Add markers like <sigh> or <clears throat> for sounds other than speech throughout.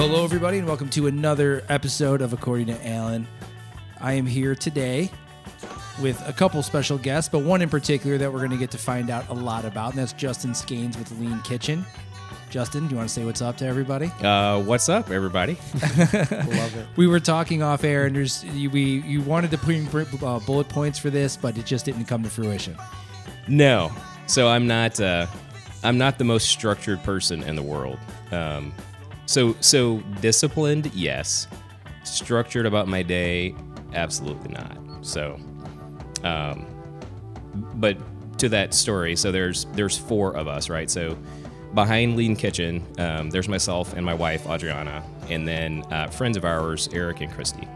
hello, everybody, and welcome to another episode of According to Alan. I am here today with a couple special guests, but one in particular that we're going to get to find out a lot about, and that's Justin Skanes with Lean Kitchen. Justin, do you want to say what's up to everybody? Uh, what's up, everybody? <laughs> Love it. We were talking off air, and there's you, we you wanted to put in uh, bullet points for this, but it just didn't come to fruition. No, so I'm not. Uh, I'm not the most structured person in the world. Um, so so disciplined, yes. Structured about my day, absolutely not. So, um, but to that story, so there's there's four of us, right? So behind Lean Kitchen, um, there's myself and my wife Adriana, and then uh, friends of ours, Eric and Christy.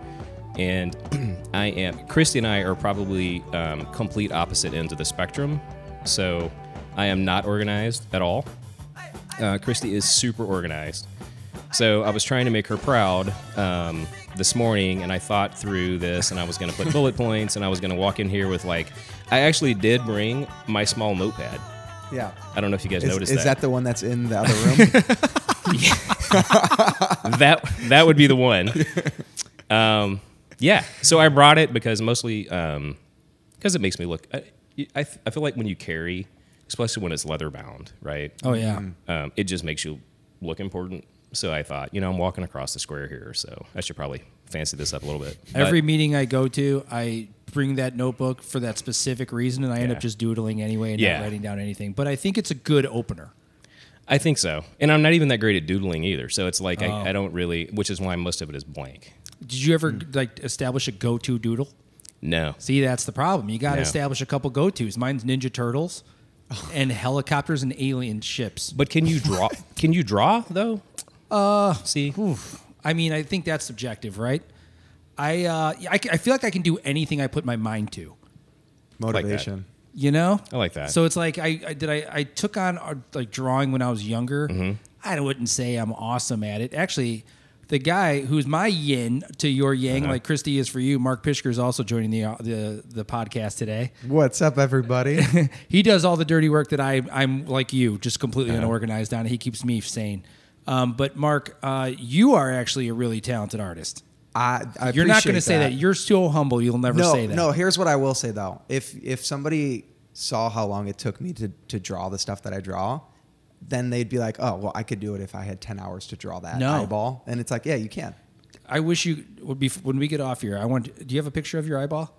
And <clears throat> I am Christy and I are probably um, complete opposite ends of the spectrum. So I am not organized at all. Uh, Christy is super organized. So I was trying to make her proud um, this morning, and I thought through this, and I was going to put <laughs> bullet points, and I was going to walk in here with like, I actually did bring my small notepad. Yeah. I don't know if you guys Is, noticed is that. that the one that's in the other room? <laughs> <laughs> that that would be the one. Um, yeah. So I brought it because mostly um, because it makes me look. I, I, I feel like when you carry, especially when it's leather bound, right? Oh yeah, Um, it just makes you look important. So I thought, you know, I'm walking across the square here, so I should probably fancy this up a little bit. But- every meeting I go to, I bring that notebook for that specific reason, and I end up just doodling anyway and Yeah. not writing down anything. But I think it's a good opener. I think so, and I'm not even that great at doodling either. So it's like Oh. I, I don't really, which is why most of it is blank. Did you ever Hmm. like establish a go-to doodle? No, See, that's the problem. You got to No. establish a couple go-tos. Mine's Ninja Turtles <laughs> and helicopters and alien ships. but can you draw? can you draw though? Uh, see, I mean, I think that's subjective, right? I uh, I, I feel like I can do anything I put my mind to. Motivation. You know, I like that. So it's like I, I did I, I took on uh, like drawing when I was younger. Mm-hmm. I wouldn't say I'm awesome at it. Actually, the guy who's my yin to your yang, Uh-huh. like Christy is for you, Mark Pishker is also joining the uh, the the podcast today. What's up, everybody? <laughs> he does all the dirty work that I I'm like you, just completely Uh-huh. unorganized on. He keeps me sane. Um, but Mark, uh, you are actually a really talented artist. I, I You're not going to say that. You're so humble. You'll never no, say that. no. Here's what I will say though: if if somebody saw how long it took me to to draw the stuff that I draw, then they'd be like, "Oh, well, I could do it if I had ten hours to draw that No. eyeball." And it's like, yeah, you can. I wish you would be when we get off here. I want. Do you have a picture of your eyeball?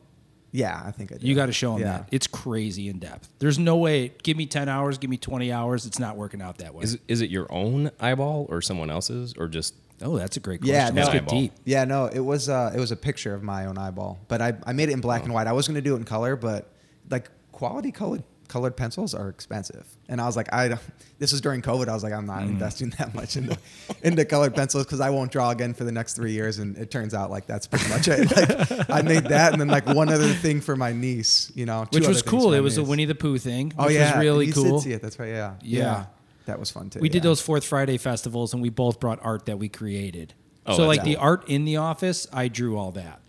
Yeah, I think I do. You got to show them Yeah. that. It's crazy in depth. There's no way. Give me ten hours. Give me twenty hours. It's not working out that way. is it, is it your own eyeball or someone else's or just? oh, that's a great question. Yeah, let's no. get Eyeball. deep. Yeah, no, it was uh, it was a picture of my own eyeball, but I, I made it in black and white. I was gonna do it in color, but like quality colored colored pencils are expensive, and I was like, I don't, this was during COVID. I was like, I'm not mm-hmm. investing that much into into colored pencils because I won't draw again for the next three years, and it turns out like that's pretty much it. <laughs> Like I made that, and then like one other thing for my niece, you know, Which was cool. It my was a. Winnie the Pooh thing. Oh which yeah, was really you cool. Did see it. That's right. Yeah, Yeah. that was fun too. We did yeah. those Fourth Friday festivals, and we both brought art that we created. Oh, so that's like the art in the office, I drew all that.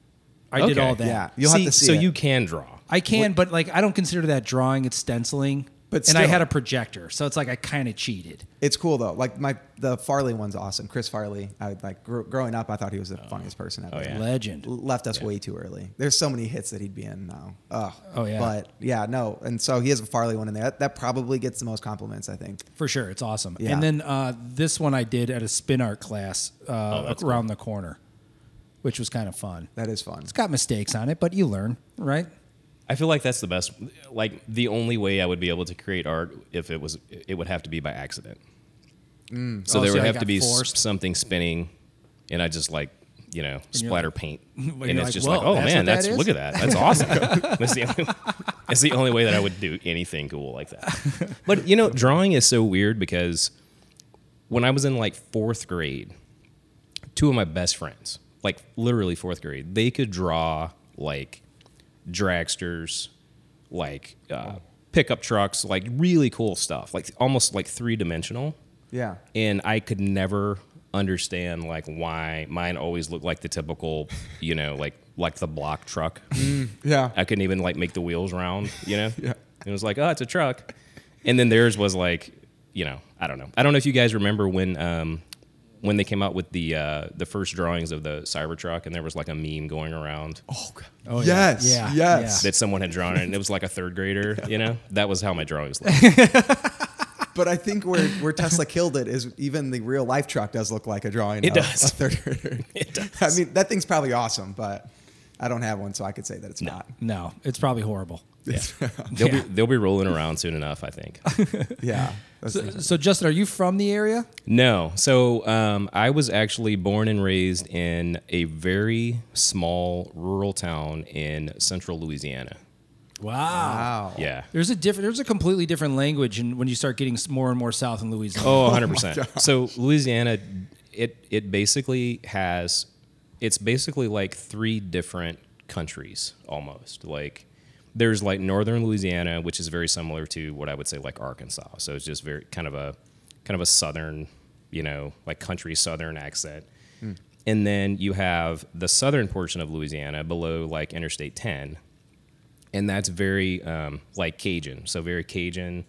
I did all that. Yeah, you'll see, have to see so it. you can draw. I can, but like I don't consider that drawing. It's stenciling. But and I had a projector, so it's like I kind of cheated. It's cool though. Like my the Farley one's awesome. Chris Farley. I like gr- growing up. I thought he was the funniest person ever. oh, yeah. Legend. L- Left us way too early. There's so many hits that he'd be in now. Ugh. Oh, yeah. But yeah, no. And so he has a Farley one in there. That, that probably gets the most compliments. I think. For sure, it's awesome. Yeah. And then uh, this one I did at a spin art class uh, that's around the corner, which was kind of fun. That is fun. It's got mistakes on it, but you learn, right? I feel like that's the best. Like the only way I would be able to create art if it was, it would have to be by accident. Mm. So Oh, there so would have to be forced? something spinning, and I just like you know splatter like- paint, <laughs> and it's like, just like oh that's man, what that that's look at that, that's awesome. <laughs> that's the only, that's the only way that I would do anything cool like that. But you know, drawing is so weird because when I was in like fourth grade, two of my best friends, like literally fourth grade, they could draw like dragsters, like uh, pickup trucks, like really cool stuff, like almost like three dimensional. Yeah. And I could never understand like why mine always looked like the typical, you know, like like the block truck. Yeah. I couldn't even like make the wheels round, you know? <laughs> Yeah. It was like, oh, it's a truck. And then theirs was like, you know, I don't know. I don't know if you guys remember when um, when they came out with the uh, the first drawings of the Cybertruck, and there was like a meme going around Oh, God. Oh, yeah. yes, Yeah, yes. that someone had drawn it, and it was like a third grader. <laughs> You know, that was how my drawings looked. <laughs> But I think where, where Tesla killed it is even the real life truck does look like a drawing. It of does. A third grader. <laughs> It does. I mean, that thing's probably awesome, but I don't have one, so I could say that it's not. No, it's probably horrible. Yeah. They'll Yeah. be they'll be rolling around soon enough, I think. Yeah. That's So, so, Justin, are you from the area? No. So um, I was actually born and raised in a very small rural town in central Louisiana. Wow. wow. Yeah. There's a different. There's a completely different language, and when you start getting more and more south in Louisiana. Oh, 100%. <laughs> so Louisiana, it it basically has, it's basically like three different countries almost. Like there's like northern Louisiana, which is very similar to what I would say like Arkansas. So it's just very kind of a kind of a southern, you know, like country southern accent. And then you have the southern portion of Louisiana below like Interstate 10, and that's very um, like Cajun, so very Cajun,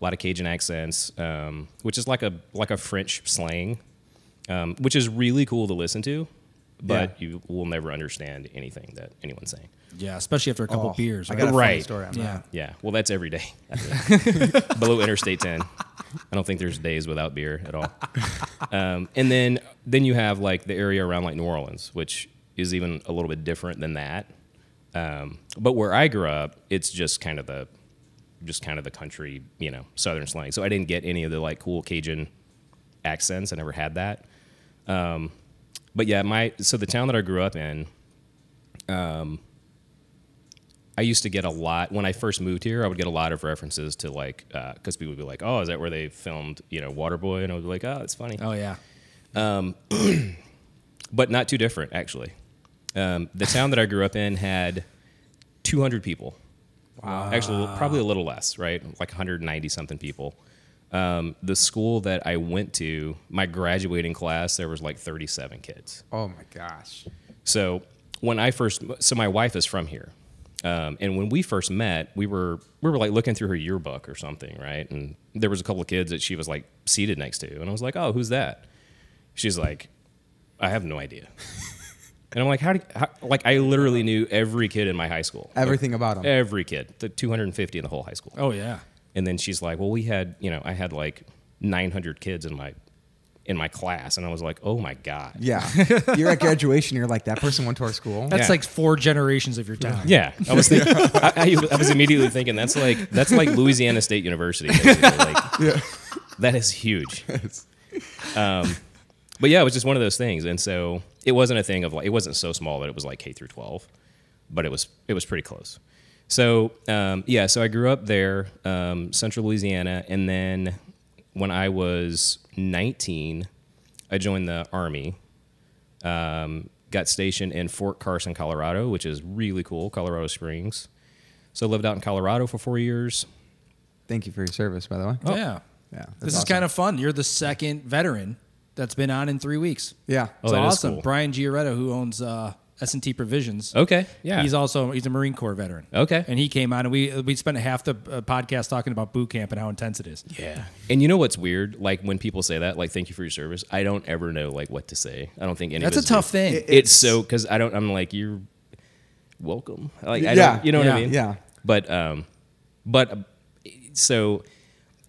a lot of Cajun accents, um, which is like a like a French slang, um, which is really cool to listen to, but you will never understand anything that anyone's saying. Yeah, especially after a couple Oh, beers. I got a funny Right. story on Yeah. that. Yeah, well, that's every day <laughs> <laughs> below Interstate 10. I don't think there's days without beer at all. Um, and then then you have like the area around like New Orleans, which is even a little bit different than that. Um, but where I grew up, it's just kind of the just kind of the country, you know, southern slang. So I didn't get any of the like cool Cajun accents. I never had that. Um, but yeah, my so the town that I grew up in, um, I used to get a lot when I first moved here. I would get a lot of references to like because people would be like, "Oh, is that where they filmed, you know, Waterboy?" And I would be like, "Oh, it's funny," Oh yeah. <clears throat> but not too different actually. Um, the town that I grew up in had 200 people. Wow. Actually, probably a little less, right? Like 190 something people. Um, the school that I went to, my graduating class, there was like 37 kids. Oh my gosh. So when I first, so my wife is from here, um, and when we first met, we were we were like looking through her yearbook or something, right? And there was a couple of kids that she was like seated next to, and I was like, "Oh, who's that?" She's like, "I have no idea." <laughs> and I'm like, "How do you, how, like I literally knew every kid in my high school, Everything about them, every kid, the 250 in the whole high school." Oh yeah. And then she's like, "Well, we had, you know, I had like 900 kids in my in my class," and I was like, "Oh my god." Yeah. <laughs> You're at graduation. You're like, that person went to our school. That's Yeah. like four generations of your town. Yeah, I was <laughs> thinking. I, I, I was immediately thinking that's like that's like Louisiana State University. basically. Like, <laughs> That is huge. Um, but yeah, it was just one of those things, and so it wasn't a thing of like it wasn't so small that it was like K through twelve, but it was it was pretty close. So um, yeah, so I grew up there, um, Central Louisiana, and then when I was nineteen, I joined the army um, got stationed in Fort Carson, Colorado, which is really cool, Colorado Springs. So lived out in Colorado for four years. Thank you for your service, by the way. Yeah. Yeah. This that's is kind of fun. You're the second veteran that's been on in three weeks. Yeah. Oh, It's that is awesome. cool. Brian Gioretta, who owns uh, S&T Provisions. Okay, yeah. He's also he's a Marine Corps veteran. Okay. And he came on and we we spent half the uh, podcast talking about boot camp and how intense it is. yeah. And you know what's weird? Like when people say that, like "thank you for your service," I don't ever know like what to say. I don't think any. That's a us do. tough thing. It- It's, so because I don't. I'm like you're welcome. Like I Yeah, don't. You know what I mean? yeah. But um, but uh, so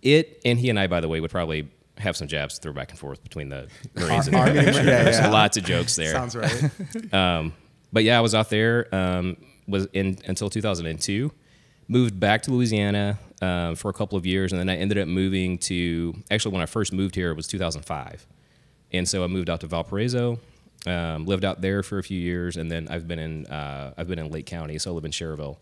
it and he and I, by the way, would probably have some jabs to throw back and forth between the <laughs> Marines and the Army yeah, <laughs> There's yeah. lots of jokes there. Sounds right. <laughs> Um, but yeah, I was out there um, was in until 2002. Moved back to Louisiana um, for a couple of years, and then I ended up moving to. Actually, when I first moved here, it was 2005, and so I moved out to Valparaiso. Um, lived out there for a few years, and then I've been in uh, I've been in Lake County, so I live in Schererville.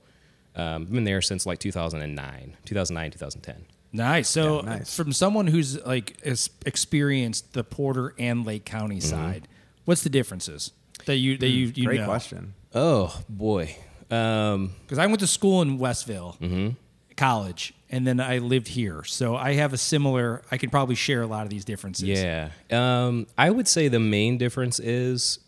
Um, I've been there since like 2009, 2009, 2010. Nice. So Yeah, nice. from someone who's like has experienced the Porter and Lake County Mm-hmm. side, what's the differences that you that you you Great know? question. Oh boy, um, Because I went to school in Westville, Mm-hmm. college, and then I lived here, so I have a similar. I can probably share a lot of these differences. Yeah. Um, I would say the main difference is,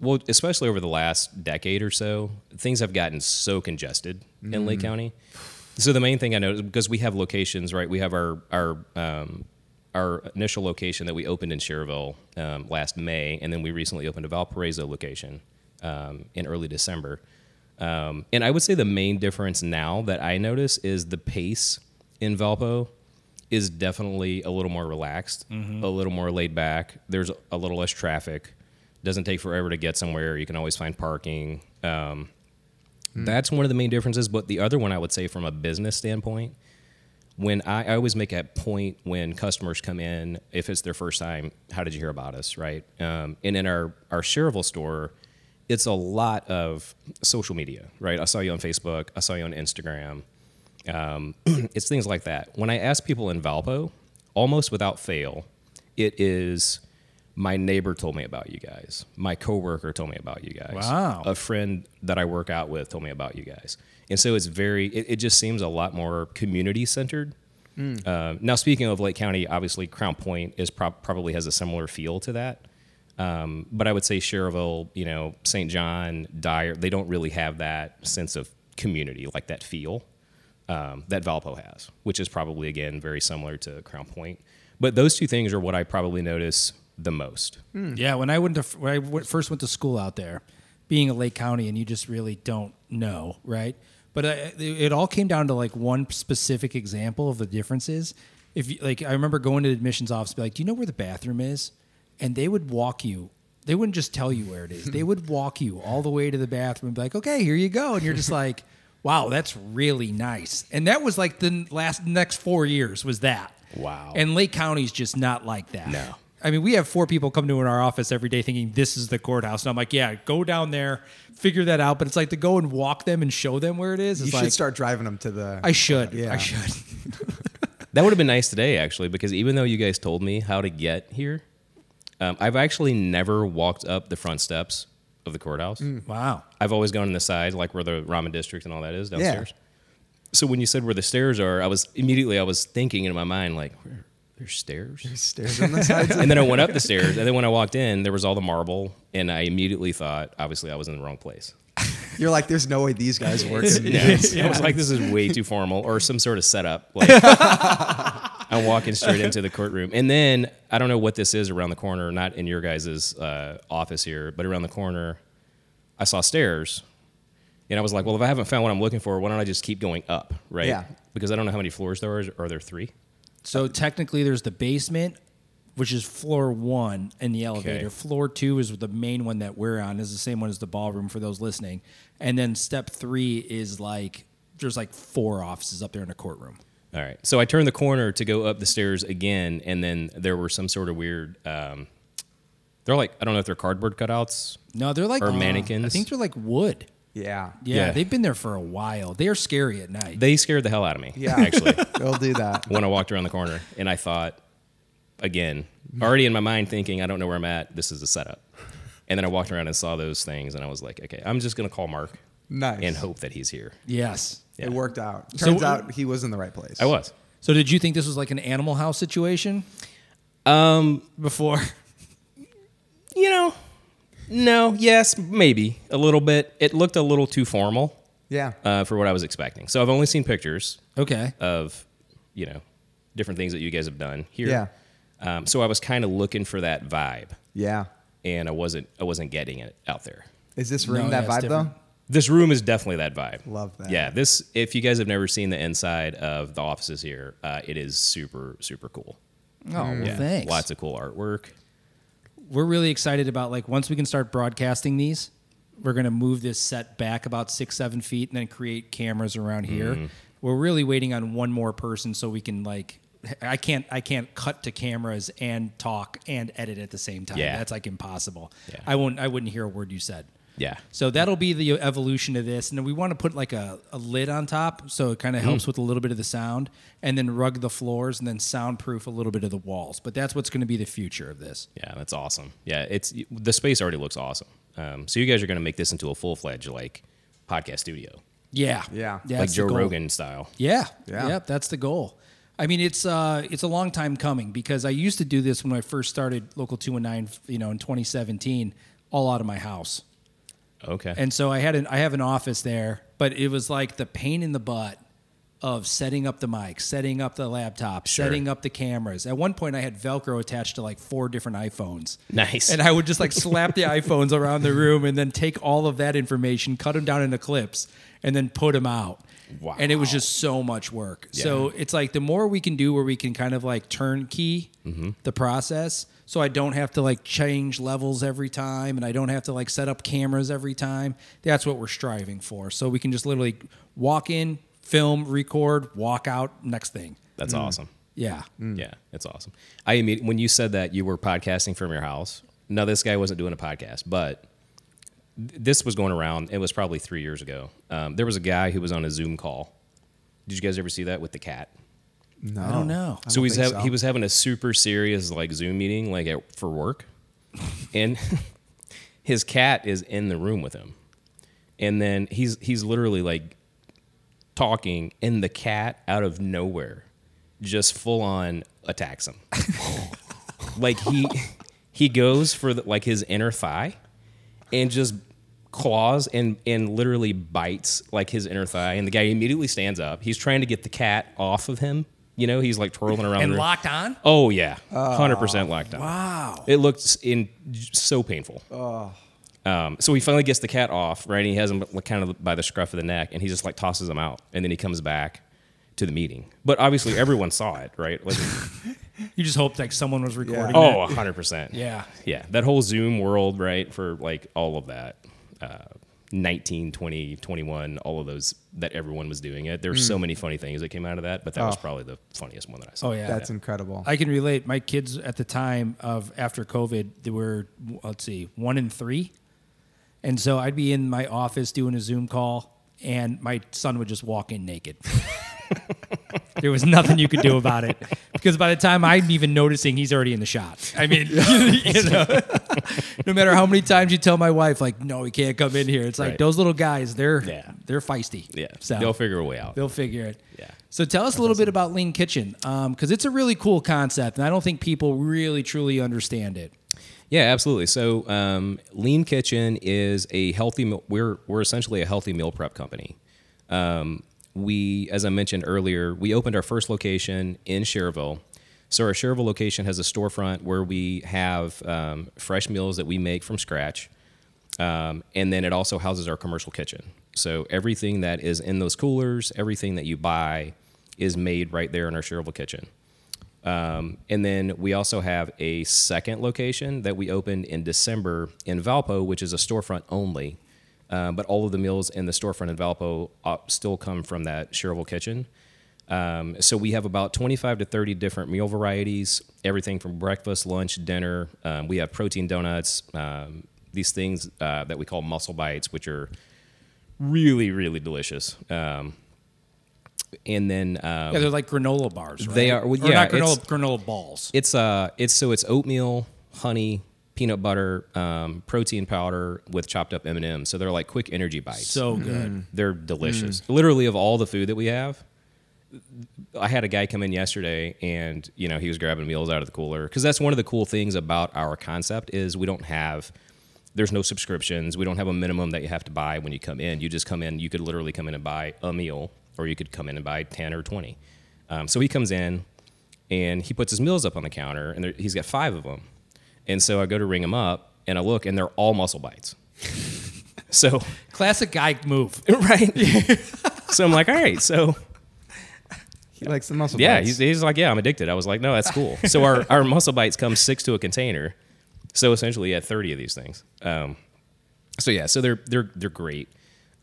well, especially over the last decade or so, things have gotten so congested in Lake County. So the main thing I know is because we have locations, right? We have our our um, our initial location that we opened in Schererville um, last May, and then we recently opened a Valparaiso location um, in early December. Um, and I would say the main difference now that I notice is the pace in Valpo is definitely a little more relaxed, a little more laid back. There's a little less traffic. Doesn't take forever to get somewhere. You can always find parking. Um, That's one of the main differences. But the other one I would say from a business standpoint, when I, I always make a point when customers come in, if it's their first time, how did you hear about us, right? Um, and in our our Schererville store, it's a lot of social media, right? I saw you on Facebook, I saw you on Instagram. Um, <clears throat> it's things like that. When I ask people in Valpo, almost without fail, it is my neighbor told me about you guys. My coworker told me about you guys. Wow. A friend that I work out with told me about you guys. And so it's very, it, it just seems a lot more community centered. Uh, now, speaking of Lake County, obviously Crown Point is prob- probably has a similar feel to that. Um, but I would say Schererville, you know, St. John, Dyer, they don't really have that sense of community, like that feel um, that Valpo has, which is probably, again, very similar to Crown Point. But those two things are what I probably notice the most. Yeah, when I went to when I w- first went to school out there, being a Lake County, and you just really don't know, right? But uh, it, all came down to like one specific example of the differences. If you, like, I remember going to the admissions office, be like, "Do you know where the bathroom is?" And they would walk you. They wouldn't just tell you where it is. <laughs> they would walk you all the way to the bathroom be like, "Okay, here you go," and you're just like. <laughs> Wow, that's really nice. And that was like the last next four years was that. Wow. And Lake County's just not like that. No. I mean, we have four people come to in our office every day thinking this is the courthouse. And I'm like, yeah, go down there, figure that out. But it's like to go and walk them and show them where it is. You It's should like, start driving them to the. I should. Yeah. I should. <laughs> That would have been nice today, actually, because even though you guys told me how to get here, um, I've actually never walked up the front steps of the courthouse. Wow. I've always gone on the side, like where the ramen district and all that is downstairs. So when you said where the stairs are, I was immediately I was thinking in my mind like, where there's stairs. Stairs on the <laughs> sides. and then I went up the stairs, and then when I walked in, there was all the marble, and I immediately thought, obviously, I was in the wrong place. You're like, there's no way these guys work. in Yeah, I was like, this is way too formal, or some sort of setup. Like, <laughs> I'm walking straight into the courtroom, and then I don't know what this is around the corner, not in your guys' uh, office here, but around the corner, I saw stairs, and I was like, well, if I haven't found what I'm looking for, why don't I just keep going up, right? Yeah. Because I don't know how many floors there are. Are there three? So technically, there's the basement, which is floor one in the elevator. Okay. Floor two is the main one that we're on. is the same one as the ballroom for those listening. And then step three is like there's like four offices up there in a courtroom. All right. So I turned the corner to go up the stairs again, and then there were some sort of weird. Um, they're like I don't know if they're cardboard cutouts. No, they're like Or mannequins. I think they're like wood. Yeah. Yeah, Yeah. they've been there for a while. They are scary at night. They scared the hell out of me. Yeah. Actually, <laughs> They'll do that. when I walked around the corner, and I thought, again, already in my mind thinking, I don't know where I'm at. This is a setup. And then I walked around and saw those things, and I was like, okay, I'm just gonna call Mark Nice. and hope that he's here. yes. Yeah. It worked out. So- Turns out he was in the right place. I was. So did you think this was like an Animal House situation Um, before? <laughs> you know, no, yes, maybe a little bit. It looked a little too formal Yeah. uh, for what I was expecting. So I've only seen pictures Okay. of, you know, different things that you guys have done here. Yeah. Um, so I was kind of looking for that vibe, Yeah. and I wasn't. I wasn't getting it out there. Is this room No, that yeah, it's vibe though? This room is definitely that vibe. Love that. Yeah, this. If you guys have never seen the inside of the offices here, uh, it is super super cool. Oh, well, Yeah, thanks. lots of cool artwork. We're really excited about like once we can start broadcasting these we're going to move this set back about six seven feet and then create cameras around here Mm-hmm. we're really waiting on one more person so we can like i can't i can't cut to cameras and talk and edit at the same time Yeah. that's like impossible Yeah. i won't i wouldn't hear a word you said Yeah, so that'll be the evolution of this. And then we want to put like a, a lid on top so it kind of helps with a little bit of the sound and then rug the floors and then soundproof a little bit of the walls. But that's what's going to be the future of this. yeah, that's awesome. Yeah, it's the space already looks awesome. Um, so you guys are going to make this into a full fledged like podcast studio, Yeah. Yeah. yeah like that's Joe. Rogan style. Yeah. Yeah. Yep. That's the goal. I mean, it's uh, it's a long time coming because I used to do this when I first started Local 219, you know, in 2017, all out of my house. Okay. And so I had an I have an office there, but it was like the pain in the butt of setting up the mic, setting up the laptop, setting up the cameras. At one point, I had Velcro attached to like four different iPhones. Nice. And I would just like slap the iPhones around the room and then take all of that information, cut them down into clips, and then put them out. Wow. And it was just so much work. So it's like the more we can do where we can kind of like turnkey Mm-hmm. the process so I don't have to like change levels every time and I don't have to like set up cameras every time. That's what we're striving for. So we can just literally walk in, film, record, walk out, next thing. That's awesome. Yeah. Yeah, it's awesome. I imme- when you said that you were podcasting from your house. No, this guy wasn't doing a podcast, but th- this was going around. It was probably three years ago. Um, there was a guy who was on a Zoom call. Did you guys ever see that with the cat? No, I don't know. So don't he's think hav- he was having a super serious like Zoom meeting like at, for work, and <laughs> his cat is in the room with him, and then he's he's literally like talking, and the cat out of nowhere just full on attacks him. <laughs> like he he goes for the, like his inner thigh, and just claws and and literally bites like his inner thigh, and the guy immediately stands up. He's trying to get the cat off of him. You know, he's like twirling around. And the room. locked on? Oh yeah, hundred percent locked on Wow. It looks in so painful. Um, so he finally gets the cat off, right? And he has him like, kind of by the scruff of the neck, and he just like tosses him out, and then he comes back to the meeting. But obviously, everyone saw it, right? Like, <laughs> You just hoped like someone was recording. oh, it. hundred percent. Yeah. yeah. That whole Zoom world, right? For like all of that, uh, 19, 20, 21, all of those that everyone was doing it. There's so many funny things that came out of that, but that was Oh. probably the funniest one that I saw. Oh yeah. That's incredible. I can relate. My kids at the time of after COVID, they were let's see, one in three, and so I'd be in my office doing a Zoom call, and my son would just walk in naked. <laughs> <laughs> there was nothing you could do about it because by the time I'm even noticing, he's already in the shot. I mean, <laughs> you know, no matter how many times you tell my wife, like, no, he can't come in here. It's like Right. those little guys, they're Yeah. they're feisty. Yeah, so they'll figure a way out. They'll figure it. Yeah. So tell us a little bit about Lean Kitchen, because it's a really cool concept, and I don't think people really truly understand it. Yeah, absolutely. So, um, Lean Kitchen is a healthy. Meal, we're we're essentially a healthy meal prep company. Um, we, as I mentioned earlier, we opened our first location in Schererville. So our Schererville location has a storefront where we have um, fresh meals that we make from scratch, um, and then it also houses our commercial kitchen. So everything that is in those coolers, everything that you buy, is made right there in our Schererville kitchen. Um, and then we also have a second location that we opened in December in Valpo, which is a storefront only. Uh, but all of the meals in the storefront in Valpo uh, still come from that Schererville kitchen. Um, so we have about 25 to 30 different meal varieties, everything from breakfast, lunch, dinner. Um, we have protein donuts, um, these things uh, that we call muscle bites, which are really, really delicious. Um, and then um, Yeah, they're like granola bars. Right? They are- well, Or not granola, granola balls. It's uh, it's so it's oatmeal, honey, peanut butter, um, protein powder with chopped up M and M's. So they're like quick energy bites. So good. they're delicious. Literally, of all the food that we have, I had a guy come in yesterday, and you know he was grabbing meals out of the cooler because that's one of the cool things about our concept is we don't have. There's no subscriptions. We don't have a minimum that you have to buy when you come in. You just come in. You could literally come in and buy a meal, or you could come in and buy ten or twenty. Um, so he comes in, and he puts his meals up on the counter, and there, he's got five of them. And so I go to ring him up, and I look, and they're all muscle bites. so <laughs> Classic guy move. <laughs> right. <laughs> so I'm like, all right, so He likes the muscle. yeah, bites. he's, he's like, yeah, I'm addicted. I was like, no, that's cool. So our, our muscle bites come six to a container. So essentially, he had 30 of these things. Um, so yeah, so they're they're they're great.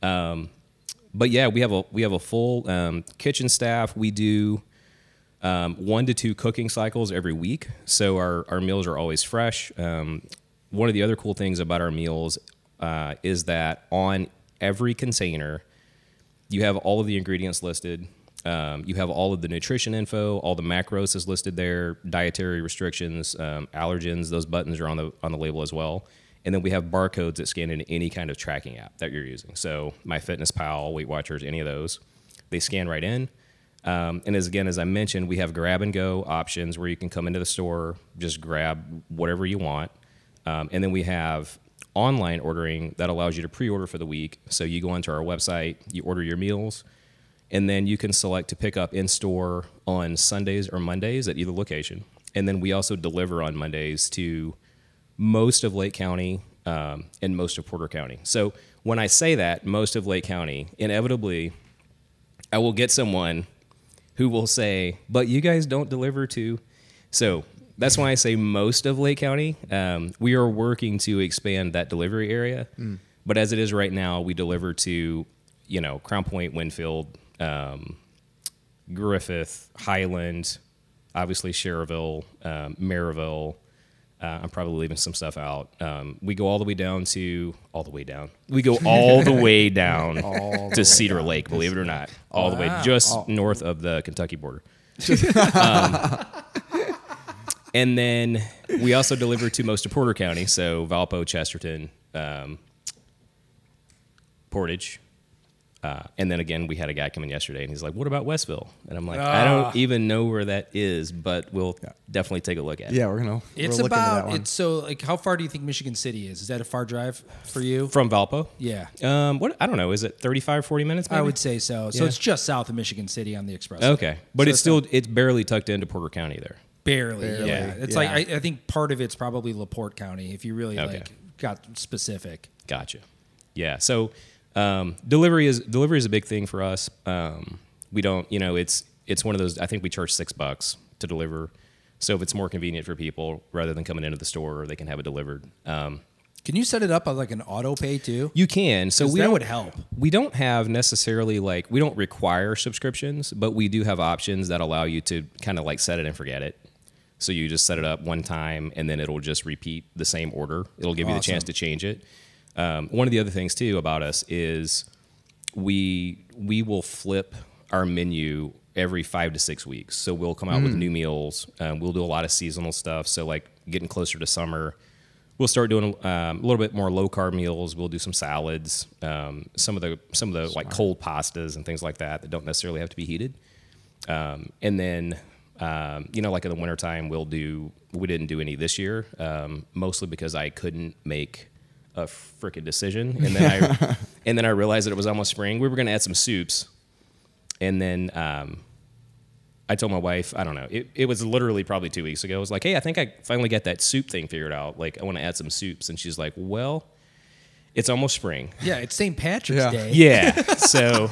Um, but yeah, we have a we have a full um, kitchen staff. We do um, one to two cooking cycles every week. So our our meals are always fresh. Um, one of the other cool things about our meals uh, is that on every container, you have all of the ingredients listed. Um, you have all of the nutrition info, all the macros is listed there, dietary restrictions, um, allergens. Those buttons are on the on the label as well. And then we have barcodes that scan into any kind of tracking app that you're using. So MyFitnessPal, Weight Watchers, any of those, they scan right in. Um, and as again, as I mentioned, we have grab and go options where you can come into the store, just grab whatever you want. Um, and then we have online ordering that allows you to pre-order for the week. So you go onto our website, you order your meals, and then you can select to pick up in store on Sundays or Mondays at either location. And then we also deliver on Mondays to most of Lake County um, and most of Porter County. So when I say that, most of Lake County, inevitably, I will get someone who will say, "But you guys don't deliver to." So that's why I say most of Lake County. Um, we are working to expand that delivery area, but as it is right now, we deliver to, you know, Crown Point, Winfield, um, Griffith, Highland, obviously Schererville, um, Merrillville. Uh, I'm probably leaving some stuff out. Um, we go all the way down to all the way down. We go all the <laughs> way down All to way Cedar down. Lake, believe it or not, all the way Wow. just north of the Kentucky border. <laughs> um, and then we also deliver to most of Porter County, so Valpo, Chesterton, um, Portage. Uh, and then again, we had a guy come in yesterday, and he's like, "What about Westville?" And I'm like, "I Ah. don't even know where that is, but we'll definitely take a look at it." Yeah, we're gonna. It's we're looking into that about one. it's so like how far do you think Michigan City is? Is that a far drive for you? From Valpo, Yeah. um, what I don't know, is it 35, 40 minutes? I would say so. So Yeah. it's just south of Michigan City on the express. Okay, but So it's still it's barely tucked into Porter County there. barely. Barely, Yeah. It's yeah. like I, I think part of it's probably Laporte County if you really Okay. like got specific. Gotcha. Yeah. So um, delivery is delivery is a big thing for us. Um, we don't, you know, it's it's one of those. I think we charge six bucks to deliver. So if it's more convenient for people, rather than coming into the store, they can have it delivered. Um, Can you set it up on like an auto pay too? you can. So we that would help. We don't have necessarily like we don't require subscriptions, but we do have options that allow you to kind of like set it and forget it. So you just set it up one time, and then it'll just repeat the same order. It'll give you the chance to change it. Um, one of the other things too about us is we we will flip our menu every five to six weeks. So we'll come out with new meals. Um, we'll do a lot of seasonal stuff. So like getting closer to summer, we'll start doing um, a little bit more low carb meals. We'll do some salads, um, some of the some of the like cold pastas and things like that that don't necessarily have to be heated. Um, and then um, you know, like in the wintertime, we'll do. We didn't do any this year, um, mostly because I couldn't make a freaking decision, and then I <laughs> and then I realized that it was almost spring. We were going to add some soups, and then um, I told my wife, I don't know, it, it was literally probably two weeks ago. I was like, hey, I think I finally got that soup thing figured out. Like, I want to add some soups, and she's like, well, it's almost spring. Yeah, it's St. Patrick's Yeah. Day. Yeah. <laughs> So,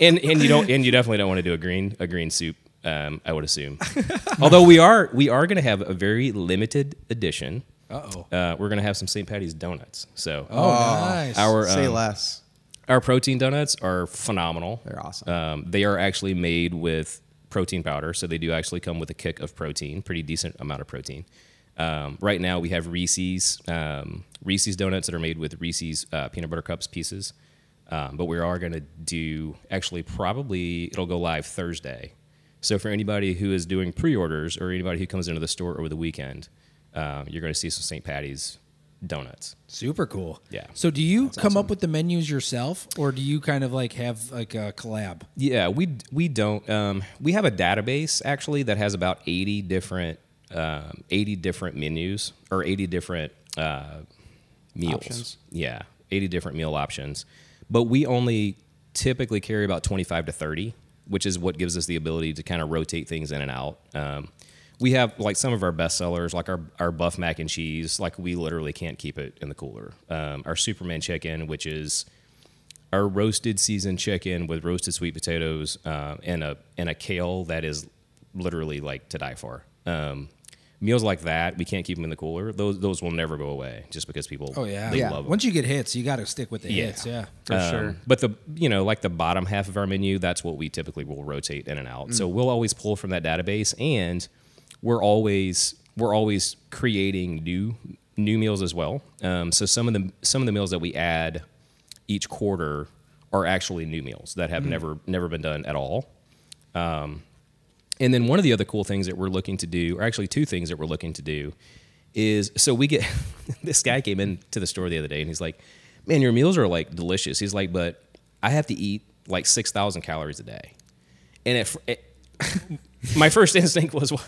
and and you don't and you definitely don't want to do a green a green soup. Um, I would assume. <laughs> Although we are we are going to have a very limited edition. Uh-oh. Uh, we're going to have some St. Patty's donuts. So Oh, nice. our Say um, less. our protein donuts are phenomenal. They're awesome. Um, they are actually made with protein powder, so they do actually come with a kick of protein, pretty decent amount of protein. Um, right now, we have Reese's um, Reese's donuts that are made with Reese's uh, peanut butter cups pieces. Um, but we are going to do actually probably it'll go live Thursday. So for anybody who is doing pre-orders or anybody who comes into the store over the weekend, um, you're going to see some St. Patty's donuts. Super cool. Yeah. So do you come up with the menus yourself or do you kind of like have like a collab? Yeah, we we don't. Um, we have a database actually that has about eighty different um, eighty different menus or eighty different uh, meals. Options. Yeah, eighty different meal options, but we only typically carry about twenty five to thirty, which is what gives us the ability to kind of rotate things in and out. Um, we have like some of our best sellers, like our, our buff mac and cheese, like we literally can't keep it in the cooler. Um, our Superman chicken, which is our roasted seasoned chicken with roasted sweet potatoes uh, and a and a kale that is literally like to die for. Um, meals like that, we can't keep them in the cooler. Those those will never go away just because people Oh yeah. they Yeah. love them. Once you get hits, you got to stick with the Yeah. hits. Yeah. For Um, sure. But the you know like the bottom half of our menu, that's what we typically will rotate in and out. So we'll always pull from that database, and we're always we're always creating new new meals as well. Um, so some of the some of the meals that we add each quarter are actually new meals that have never never been done at all. Um, and then one of the other cool things that we're looking to do, or actually two things that we're looking to do, is so we get <laughs> this guy came into the store the other day and he's like, "Man, your meals are like delicious." He's like, "But I have to eat like six thousand calories a day," and it, it <laughs> my first instinct was, "Wow,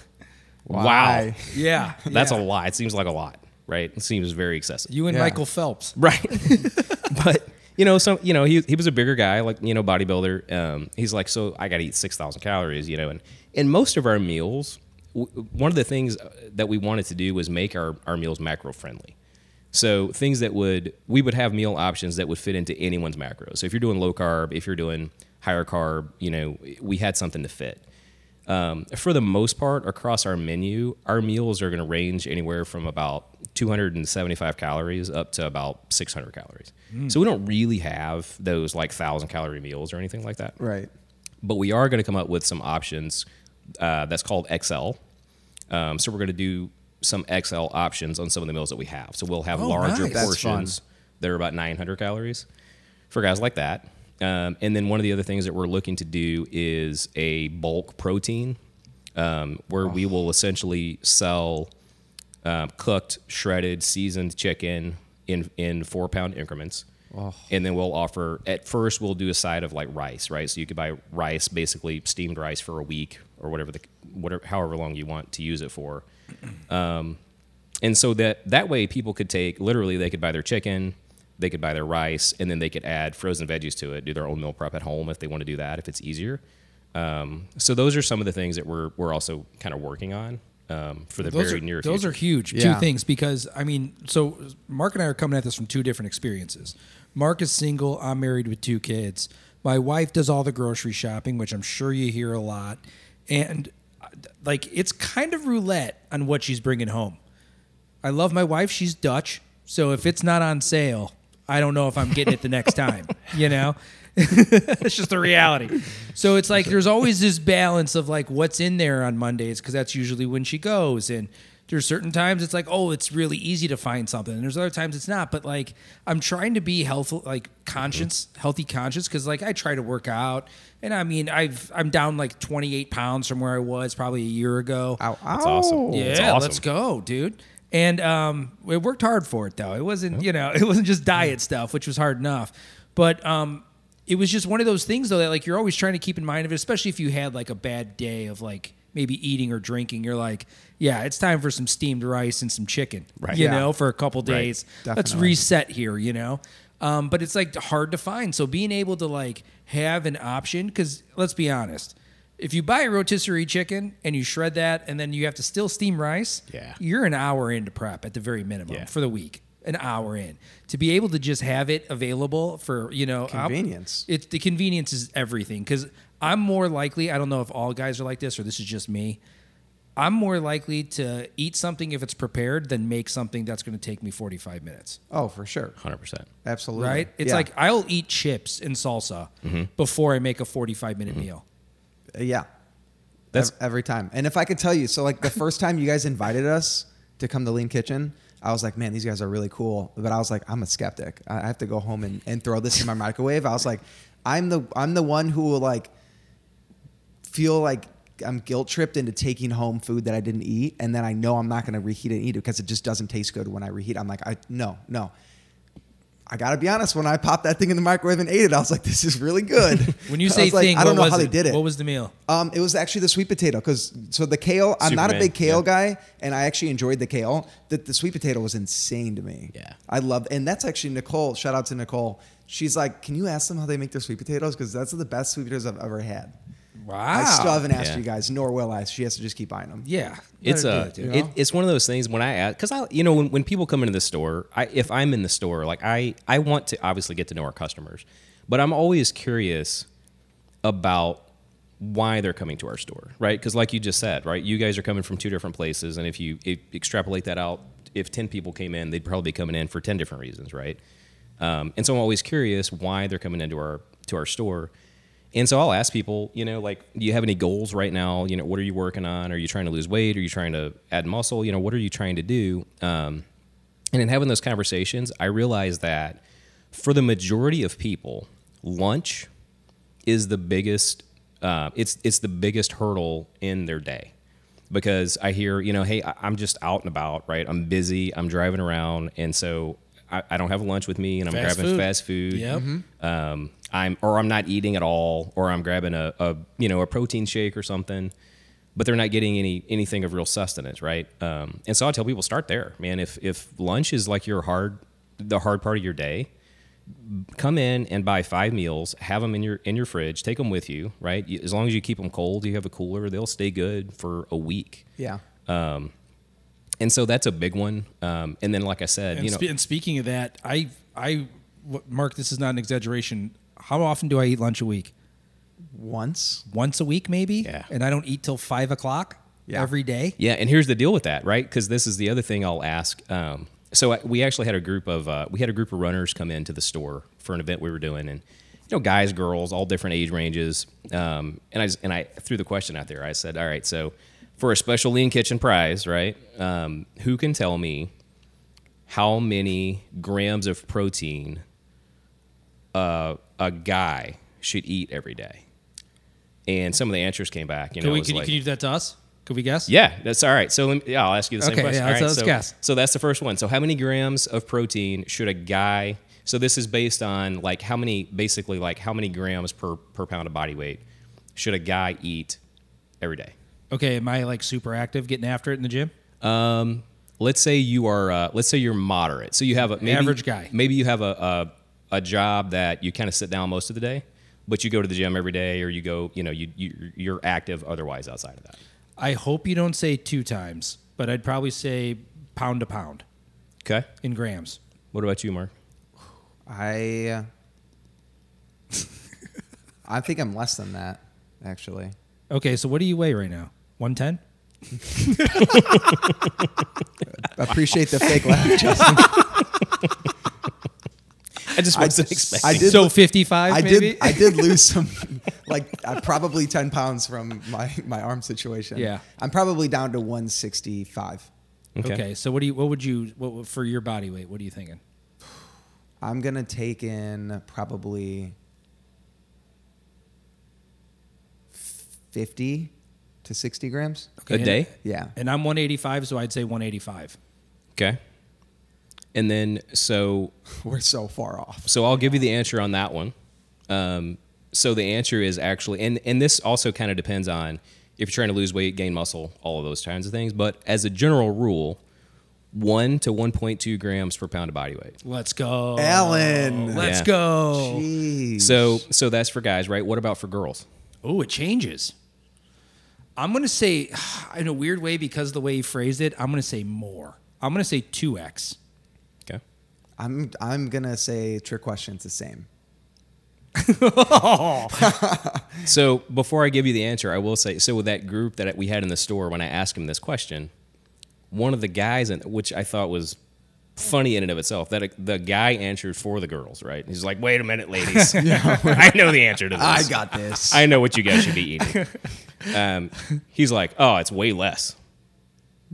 Why? <laughs> Yeah. that's yeah. a lot." It seems like a lot, right? It seems very excessive. You and Yeah. Michael Phelps. <laughs> Right. <laughs> but you know, so you know, he he was a bigger guy, like you know, bodybuilder. Um, he's like, so I got to eat six thousand calories, you know, and in most of our meals, w- one of the things uh, that we wanted to do was make our our meals macro friendly. So things that would we would have meal options that would fit into anyone's macros. So if you're doing low carb, if you're doing higher carb, you know, we had something to fit. Um, for the most part, across our menu, our meals are going to range anywhere from about 275 calories up to about 600 calories. So we don't really have those like thousand calorie meals or anything like that. Right. But we are going to come up with some options uh, that's called XL. Um, so we're going to do some XL options on some of the meals that we have. So we'll have Oh, larger nice. Portions that are about 900 calories for guys like that. Um, and then one of the other things that we're looking to do is a bulk protein, um, where we will essentially sell um, cooked, shredded, seasoned chicken in in four pound increments. And then we'll offer at first we'll do a side of like rice, right? So you could buy rice, basically steamed rice for a week or whatever the whatever however long you want to use it for. Um, and so that that way people could take literally they could buy their chicken, they could buy their rice, and then they could add frozen veggies to it, do their own meal prep at home if they want to do that if it's easier. Um, so those are some of the things that we're we're also kind of working on um, for the those very are, near those future. are huge. Yeah. Two things because I mean, so Mark and I are coming at this from two different experiences. Mark is single. I'm married with two kids. My wife does all the grocery shopping, which I'm sure you hear a lot, and uh, like it's kind of roulette on what she's bringing home. I love my wife. She's Dutch, so if it's not on sale, I don't know if I'm getting it the next time. <laughs> You know, it's just the reality. So it's like there's always this balance of like what's in there on Mondays because that's usually when she goes and. There's certain times it's like, oh, it's really easy to find something, and there's other times it's not. But like, I'm trying to be healthful, like conscious, mm-hmm. healthy conscious, because like I try to work out, and I mean, I've I'm down like 28 pounds from where I was probably a year ago. Ow, That's awesome. Yeah. Yeah, That's awesome. let's go, dude. And um, we worked hard for it though. It wasn't, you know, <laughs> it wasn't just diet stuff, which was hard enough. But um, it was just one of those things though that like you're always trying to keep in mind of it, especially if you had like a bad day of like maybe eating or drinking. You're like, yeah, it's time for some steamed rice and some chicken, Right. You Yeah. know, for a couple days. Let's reset here, you know. Um, but it's like hard to find. So being able to like have an option, because let's be honest, if you buy a rotisserie chicken and you shred that, and then you have to still steam rice, Yeah. you're an hour into prep at the very minimum Yeah. for the week. An hour in to be able to just have it available for you know I'll- Convenience. It's the convenience is everything because I'm more likely. I don't know if all guys are like this or this is just me. I'm more likely to eat something if it's prepared than make something that's going to take me 45 minutes. Oh, for sure. 100%. Absolutely. Right? It's Yeah. like I'll eat chips and salsa mm-hmm. before I make a 45 minute mm-hmm. meal. Yeah. That's- Ev- every time. And if I could tell you, so like the <laughs> first time you guys invited us to come to Lean Kitchen, I was like, man, these guys are really cool. But I was like, I'm a skeptic. I I have to go home and, and throw this in my microwave. I was like, I'm the I'm the one who will like feel like I'm guilt tripped into taking home food that I didn't eat, and then I know I'm not going to reheat and eat it because it just doesn't taste good when I reheat. I'm like, I no, no. I gotta be honest. When I popped that thing in the microwave and ate it, I was like, "This is really good." <laughs> When you I say like, thing, I don't what know was how they did it. What was the meal? Um, it was actually the sweet potato because so the kale. I'm not a big kale yeah. guy, and I actually enjoyed the kale. The, the sweet potato was insane to me. Yeah. I love, and that's actually Nicole. Shout out to Nicole. She's like, "Can you ask them how they make their sweet potatoes? Because that's the best sweet potatoes I've ever had." Wow. I still haven't asked Yeah. you guys, nor will I. She has to just keep buying them. Yeah. It's a, it, it, it's one of those things when I ask, because I, you know, when, when people come into the store, I, if I'm in the store, like I, I want to obviously get to know our customers, but I'm always curious about why they're coming to our store, right? Because like you just said, right, you guys are coming from two different places, and if you if extrapolate that out, if ten people came in, they'd probably be coming in for ten different reasons, right? Um, and so I'm always curious why they're coming into our to our store. And so I'll ask people, you know, like, do you have any goals right now? You know, what are you working on? Are you trying to lose weight? Are you trying to add muscle? You know, what are you trying to do? Um, and in having those conversations, I realized that for the majority of people, lunch is the biggest. Uh, it's it's the biggest hurdle in their day because I hear you know, hey, I'm just out and about, right? I'm busy, I'm driving around, and so I, I don't have lunch with me, and I'm Fast grabbing food. fast food. Yep. Um, I'm or I'm not eating at all, or I'm grabbing a, a you know a protein shake or something, but they're not getting any anything of real sustenance, right? Um, and so I tell people start there, man. If if lunch is like your hard the hard part of your day, come in and buy five meals, have them in your in your fridge, take them with you, right? As long as you keep them cold, you have a cooler, they'll stay good for a week. Yeah. And so that's a big one. Um, and then, like I said, And, you know, spe- and speaking of that, I, I, Mark, this is not an exaggeration. How often do I eat lunch a week? Once. Once a week, maybe. Yeah. And I don't eat till five o'clock Yeah. every day. Yeah, and here's the deal with that, right? Because this is the other thing I'll ask. Um, so I, we actually had a group of uh, we had a group of runners come into the store for an event we were doing, and you know, guys, girls, all different age ranges. Um, and I just, and I threw the question out there. I said, all right, so for a special lean kitchen prize, right? Um, who can tell me how many grams of protein uh, a guy should eat every day? And some of the answers came back. You know, Can, it we, can, you, like- can you do that to us? Could we guess? yeah, that's all right. So let me, yeah, I'll ask you the same Okay, question. yeah, All let's- let's so, guess. So that's the first one. So how many grams of protein should a guy? So this is based on like how many, basically like how many grams per per pound of body weight should a guy eat every day? Okay. Am I like super active, getting after it in the gym? Um, let's say you are, uh, let's say you're moderate. So you have a maybe, Average guy. Maybe you have a, a a job that you kind of sit down most of the day, but you go to the gym every day, or you go, you know, you, you you're active otherwise outside of that. I hope you don't say two times, but I'd probably say pound to pound Okay. in grams. What about you, Mark? I. uh, <laughs> I think I'm less than that, actually. Okay. So what do you weigh right now? 110? <laughs> Appreciate the fake laugh, Justin. I just wasn't expecting. I did. so 55 I maybe? did. I did <laughs> lose some, like uh, probably ten pounds from my my arm situation. Yeah. I'm probably down to 165. okay. So what do you, what would you, what for your body weight, what are you thinking? I'm gonna take in probably 50 to 60 grams. a and- day. Yeah. And I'm 185, so I'd say 185. Okay. And then so <laughs> We're so far off. so I'll give you the answer on that one. Um, so the answer is actually, and and this also kind of depends on if you're trying to lose weight, gain muscle, all of those kinds of things. But as a general rule, one to 1.2 grams per pound of body weight. Let's go. Alan. Let's Yeah. go. Jeez. So so that's for guys, right? What about for girls? Oh, it changes. I'm going to say, <sighs> in a weird way, because of the way he phrased it, I'm going to say more. I'm going to say 2x. Okay. I'm I'm gonna say trick question's the same. <laughs> So before I give you the answer, I will say so with that group that we had in the store when I asked him this question, one of the guys, in, which I thought was funny in and of itself, that the guy answered for the girls, right? He's like, "Wait a minute, <laughs> ladies, <laughs> I know the answer to this. I got this. I know what you guys should be eating." <laughs> um, he's like, "Oh, it's way less."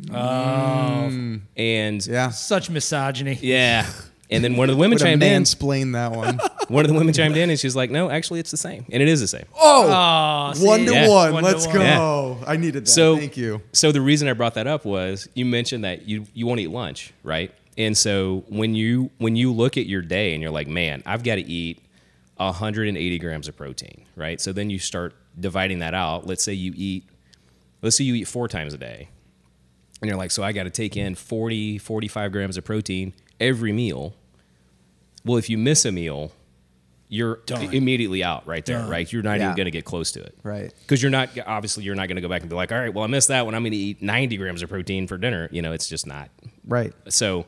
and yeah. Such misogyny. yeah. And then one of the women Would have chimed in. mansplained that one. One of the women chimed in, and she's like, "No, actually, it's the same, and it is the same." Oh, Aw, see? one to Yeah. one. One to Let's one. go. Yeah. I needed that. So Thank you. So the reason I brought that up was you mentioned that you you won't eat lunch, right? And so when you when you look at your day and you're like, man, I've got to eat 180 grams of protein, right? So then you start dividing that out. Let's say you eat, let's say you eat four times a day, and you're like, so I got to take in 40 45 grams of protein every meal. Well, if you miss a meal, you're Done. immediately out right there, Done. right? You're not Yeah. even going to get close to it Right. because you're not obviously you're not going to go back and be like all right well i missed that one i'm going to eat 90 grams of protein for dinner you know it's just not Right. so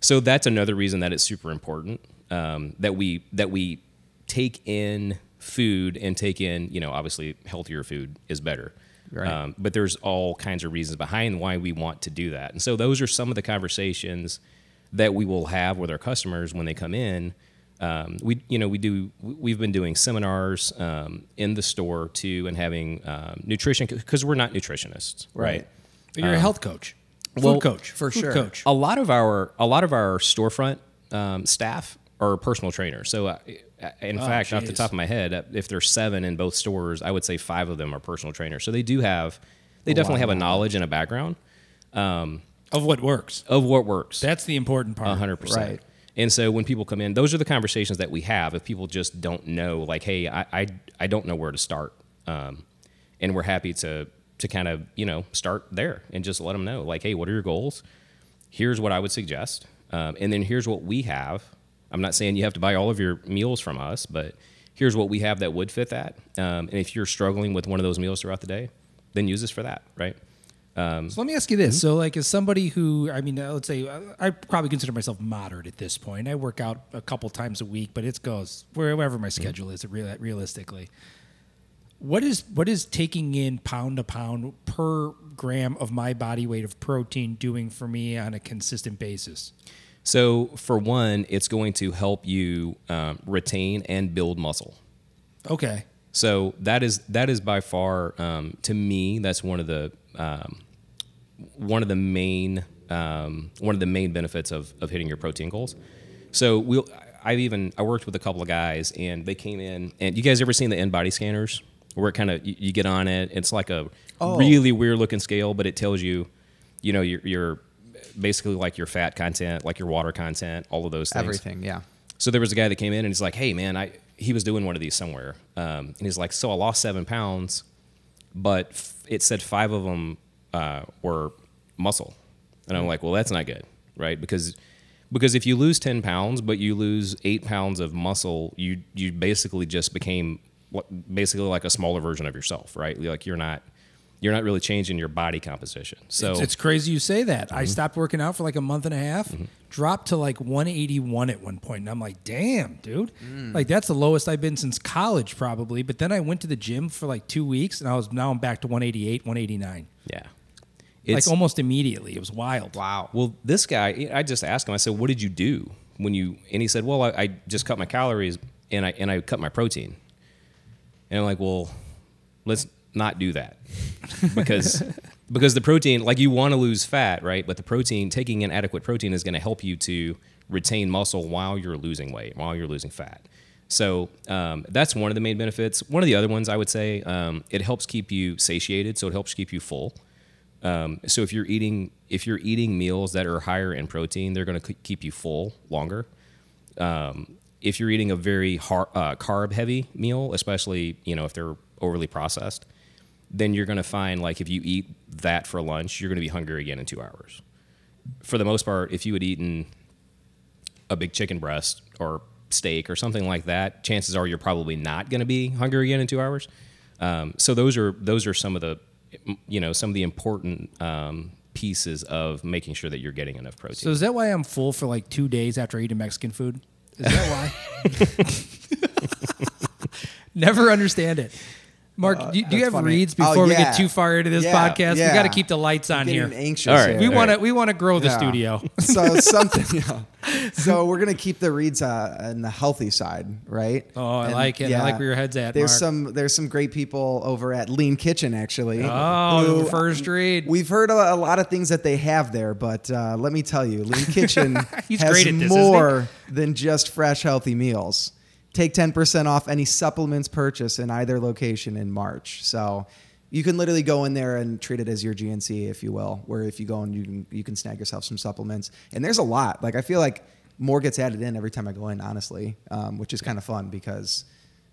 so that's another reason that it's super important um, that we that we take in food and take in you know obviously healthier food is better. Right. um, but there's all kinds of reasons behind why we want to do that. And so those are some of the conversations that we will have with our customers when they come in. Um, we you know we do we've been doing seminars um, in the store too and having um, nutrition because we're not nutritionists right, Right. But you're a health coach, food well, coach, for food sure. coach. a lot of our a lot of our storefront um, staff are personal trainers. So, uh, in fact, off the top of my head, uh, if there's seven in both stores, I would say five of them are personal trainers. So they do have, they definitely have a knowledge and a background Of what works. of what works. That's the important part. A hundred percent. Right. And so when people come in, those are the conversations that we have. If people just don't know, like, hey, I I, I don't know where to start, um, and we're happy to to kind of you know start there and just let them know, like, hey, what are your goals? Here's what I would suggest, um, and then here's what we have I'm not saying you have to buy all of your meals from us, but here's what we have that would fit that. Um, and if you're struggling with one of those meals throughout the day, then use this for that, right? So let me ask you this: so, like, as somebody who, I mean, uh, let's say, uh, I probably consider myself moderate at this point. I work out a couple times a week, but it goes wherever my schedule is. Real, realistically, what is what is taking in pound to pound per gram of my body weight of protein doing for me on a consistent basis? So, for one, it's going to help you um, retain and build muscle. Okay, So that is that is by far um, to me that's one of the um, one of the main um, one of the main benefits of of hitting your protein goals. So we'll I've even I worked with a couple of guys and they came in and you guys ever seen the InBody scanners where it kind of you, you get on it it's like a Oh. really weird looking scale but it tells you you know your your basically like your fat content like your water content all of those things Everything, yeah. so there was a guy that came in and he's like, "Hey, man, I he was doing one of these somewhere, um, and he's like, so I lost seven pounds, but f- it said five of them uh, were muscle, and I'm like, well, that's not good, right? Because because if you lose ten pounds, but you lose eight pounds of muscle, you you basically just became basically like a smaller version of yourself, right? Like you're not you're not really changing your body composition. So it's, it's crazy you say that. Mm-hmm. I stopped working out for like a month and a half, dropped to like 181 at one point, and I'm like, damn, dude, Mm. like that's the lowest I've been since college probably. But then I went to the gym for like two weeks, and I was now I'm back to 188, 189, yeah, like almost immediately. It was wild. Wow. Well, this guy, I just asked him. I said, "What did you do when you?" And he said, "Well, I, I just cut my calories and I and I cut my protein." And I'm like, "Well, let's not do that because <laughs> because the protein, like you want to lose fat, right? But the protein, taking in adequate protein, is going to help you to retain muscle while you're losing weight, while you're losing fat." So um, that's one of the main benefits. One of the other ones I would say um, it helps keep you satiated, so it helps keep you full. Um, so if you're eating if you're eating meals that are higher in protein, they're going to keep you full longer. Um, if you're eating a very har- uh, carb heavy meal, especially you know if they're overly processed, then you're going to find like if you eat that for lunch, you're going to be hungry again in two hours. For the most part, if you had eaten a big chicken breast or steak or something like that, chances are you're probably not going to be hungry again in two hours. Um, so those are those are some of the you know some of the important um, pieces of making sure that you're getting enough protein. So is that why I'm full for like two days after eating Mexican food? Is that why? <laughs> <laughs> Never understand it. Mark, do, do you Uh, have funny. reads Oh, before we get too far into this Yeah, podcast? We got to keep the lights on Getting here. anxious. All right. here. We want to we want to grow the Yeah. studio. <laughs> so <laughs> something. <laughs> Yeah. So we're gonna keep the reads uh, on the healthy side, right? Oh, I like it. I like where your head's at, There's Mark. some there's some great people over at Lean Kitchen actually. Oh, who- first read. We've heard a, a lot of things that they have there, but uh, let me tell you, Lean Kitchen He's has great at this, more than just fresh, healthy meals. Take 10% off any supplements purchase in either location in March. So you can literally go in there and treat it as your GNC, if you will, where if you go and you can, you can snag yourself some supplements. And there's a lot. Like, I feel like more gets added in every time I go in, honestly, um, which is kind of fun because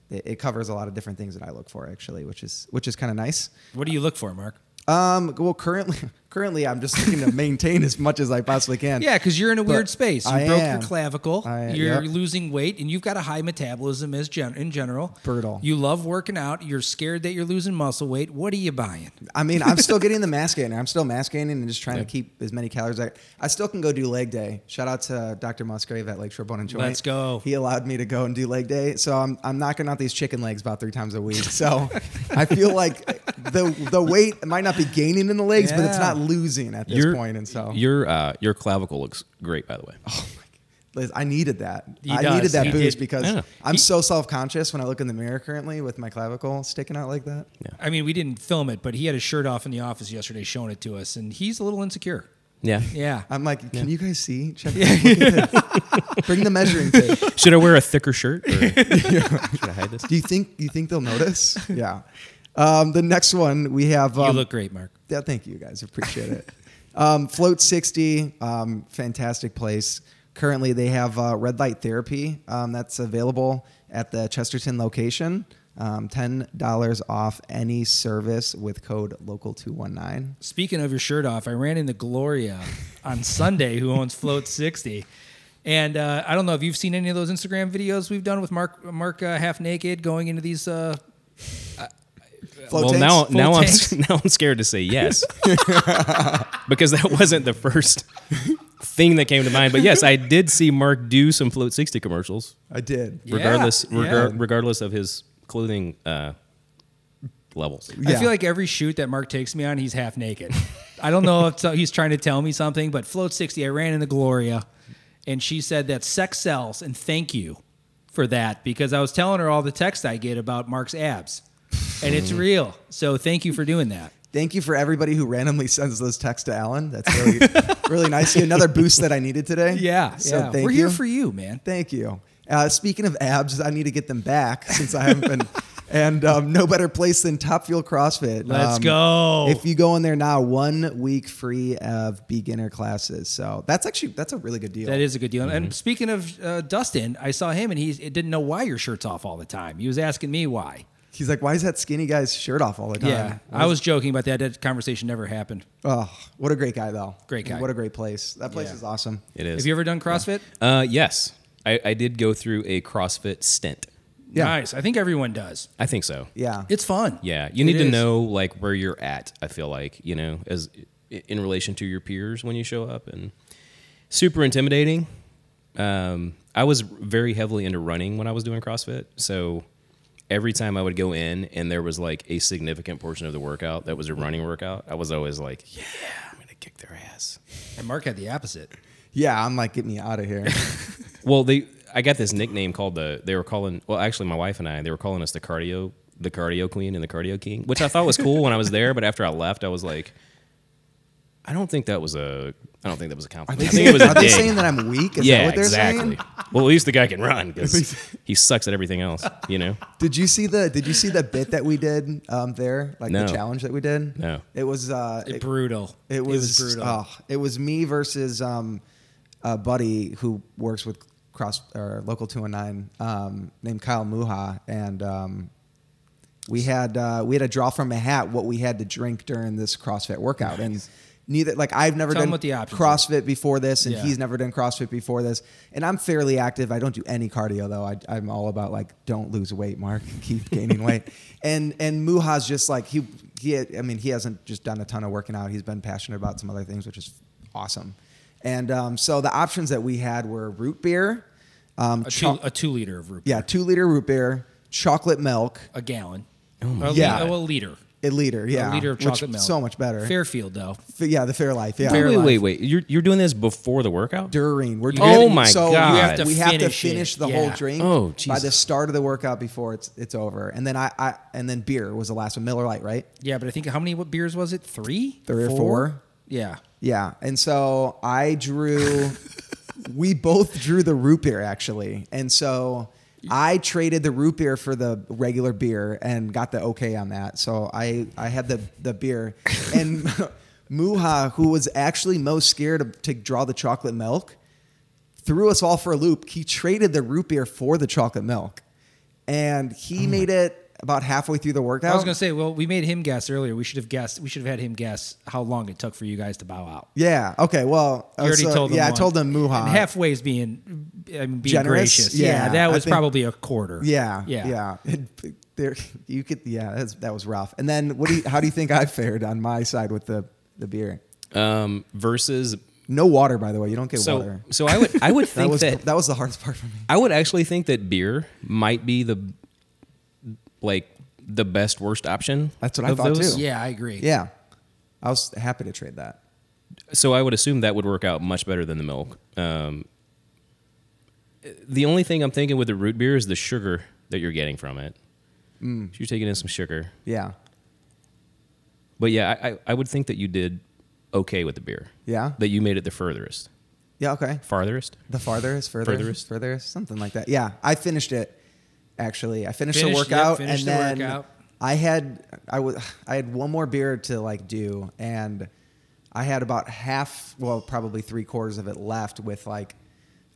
it, it covers a lot of different things that I look for, actually, which is, which is kind of nice. What do you look for, Mark? Um, well, currently, <laughs> currently, I'm just looking to maintain as much as I possibly can. Yeah, because you're in a But weird space. You I broke am. your clavicle. I- you're yep. losing weight, and you've got a high metabolism as gen- in general. Brutal. You love working out. You're scared that you're losing muscle weight. What are you buying? I mean, I'm still <laughs> getting the mass gainer. I'm still mass gaining and just trying to keep as many calories. I, I still can go do leg day. Shout out to Dr. Musgrave at Lakeshore Bone and Joint. Let's go. He allowed me to go and do leg day, so I'm I'm knocking out these chicken legs about three times a week. So <laughs> I feel like the the weight might not be gaining in the legs, but it's not losing at this your point. And so your uh, your clavicle looks great, by the way. Oh Liz, I needed that. He I does. needed that He boost did. because Yeah. I'm He- so self conscious when I look in the mirror currently with my clavicle sticking out like that. I mean, we didn't film it, but he had his shirt off in the office yesterday, showing it to us, and he's a little insecure. Yeah. Yeah. I'm like, can you guys see? Check. Look at this. Bring the measuring tape. Should I wear a thicker shirt? Or <laughs> should I hide this? Do you think? Do you think they'll notice? Yeah. Um, the next one we have. Um, you look great, Mark. Yeah, thank you guys. Appreciate it. <laughs> Um, Float 60, um, fantastic place. Currently, they have uh, red light therapy um, that's available at the Chesterton location. Um, $10 off any service with code local219. Speaking of your shirt off, I ran into Gloria on Sunday, who owns Float 60. And uh, I don't know if you've seen any of those Instagram videos we've done with Mark Mark uh, half naked going into these. Uh, Float well, tanks? now Full now I'm <laughs> now I'm scared to say yes <laughs> because that wasn't the first thing that came to mind. But yes, I did see Mark do some Float 60 commercials, I did. Yeah, regardless yeah. regar- regardless of his clothing uh, levels. I feel like every shoot that Mark takes me on, he's half naked. I don't know if he's trying to tell me something, but Float 60, I ran into Gloria, and she said that sex sells, and thank you for that because I was telling her all the text I get about Mark's abs, and it's real. So thank you for doing that. Thank you for everybody who randomly sends those texts to Alan. That's really, <laughs> really nice. Another boost that I needed today. Yeah, So yeah. thank We're you. here for you, man. Thank you. Uh, speaking of abs, I need to get them back since I haven't been. And um, no better place than Top Fuel CrossFit. Let's Um, go. If you go in there now, one week free of beginner classes. So that's actually that's a really good deal. That is a good deal. Mm-hmm. And speaking of uh, Dustin, I saw him and he didn't know why your shirt's off all the time. He was asking me why. He's like, why is that skinny guy's shirt off all the time? Yeah, I was joking about that. That conversation never happened. Oh, what a great guy though. Great guy. What a great place. That place Yeah. is awesome. It is. Have you ever done CrossFit? uh, yes, I, I did go through a CrossFit stint. Yeah. Nice. I think everyone does. I think so. Yeah. It's fun. Yeah, you It need to is. know like where you're at. I feel like you know as in relation to your peers when you show up, and super intimidating. Um, I was very heavily into running when I was doing CrossFit, so every time I would go in and there was like a significant portion of the workout that was a running workout, I was always like, "Yeah, I'm gonna kick their ass." And Mark had the opposite. yeah, I'm like, get me out of here. <laughs> Well, they I got this nickname called the they were calling well actually my wife and I they were calling us the cardio the cardio queen and the cardio king, which I thought was cool when I was there, but after I left I was like I don't think that was a I don't think that was a Are compliment. they, I think saying, it was a are they dig. saying that I'm weak? Is yeah, that what they're exactly. saying? Well, at least the guy can run because <laughs> he sucks at everything else, you know. <laughs> Did you see the Did you see the bit that we did um, there? Like No. the challenge that we did? No. It was. Uh, it, brutal. it was. brutal. Oh, it was me versus um, a buddy who works with cross or local two and nine um, named Kyle Muha, and um, we had uh, we had to draw from a hat what we had to drink during this CrossFit workout, and neither like I've never Tell 'em done what the options are. CrossFit before this, and Yeah. he's never done CrossFit before this, and I'm fairly active. I don't do any cardio though. I, I'm all about like don't lose weight, Mark, <laughs> keep gaining weight, and and Muha's just like he he. I mean, he hasn't just done a ton of working out. He's been passionate about some other things, which is awesome. And um, so the options that we had were root beer, um, A cho- two, a two liter of root. Beer. Yeah, two liter root beer, chocolate milk, A gallon. Oh a Yeah. Li- oh, a liter. A liter, yeah, A liter of which- chocolate milk. so much better. Fairfield, though. F- yeah, the Fairlife, yeah. Wait, wait, Fairlife. wait, wait. You're you're doing this before the workout? during. We're Oh my so God. We You have have to, to we have to finish it. the Yeah. whole drink Oh, by the start of the workout before it's it's over. And then I, I and then beer was the last one. Miller Lite, right? Yeah, but I think how many what beers was it? Three? Three or four? Yeah. Yeah. And so I drew. <laughs> we both drew the root beer actually, and so. I traded the root beer for the regular beer and got the okay on that. So I, I had the, the beer. And <laughs> Muha, who was actually most scared of, to draw the chocolate milk, threw us all for a loop. He traded the root beer for the chocolate milk, and he oh made it about halfway through the workout. I was gonna say, well, we made him guess earlier. We should have guessed. We should have had him guess how long it took for you guys to bow out. yeah. Okay. Well, You already so- told him. Yeah, I told him Muha. And halfway is being, I mean, being Generous? gracious. Yeah, Yeah, that was think- probably a quarter. Yeah, Yeah. yeah. <laughs> There, you could, yeah. That's, that was rough. And then, what do you, how do you think I <laughs> fared on my side with the the beer? Um, versus No water, by the way. You don't get so water. so I would I would <laughs> That think was that that was the hardest part for me. I would actually think that beer might be the like the best worst option. That's what I of thought, those. too. Yeah, I agree. Yeah, I was happy to trade that. So I would assume that would work out much better than the milk. Um, the only thing I'm thinking with the root beer is the sugar that you're getting from it. Mm. You're taking in some sugar, Yeah, but yeah, I, I, I would think that you did okay with the beer. yeah, That you made it the furthest, yeah. Okay, farthest. the farthest, further, Furthest? furthest, something like that. Yeah, I finished it. Actually, I finished, Finished- the yep, workout, finished and the then workout. I had I was I had one more beer to like do, and I had about half, well, probably three quarters of it left with like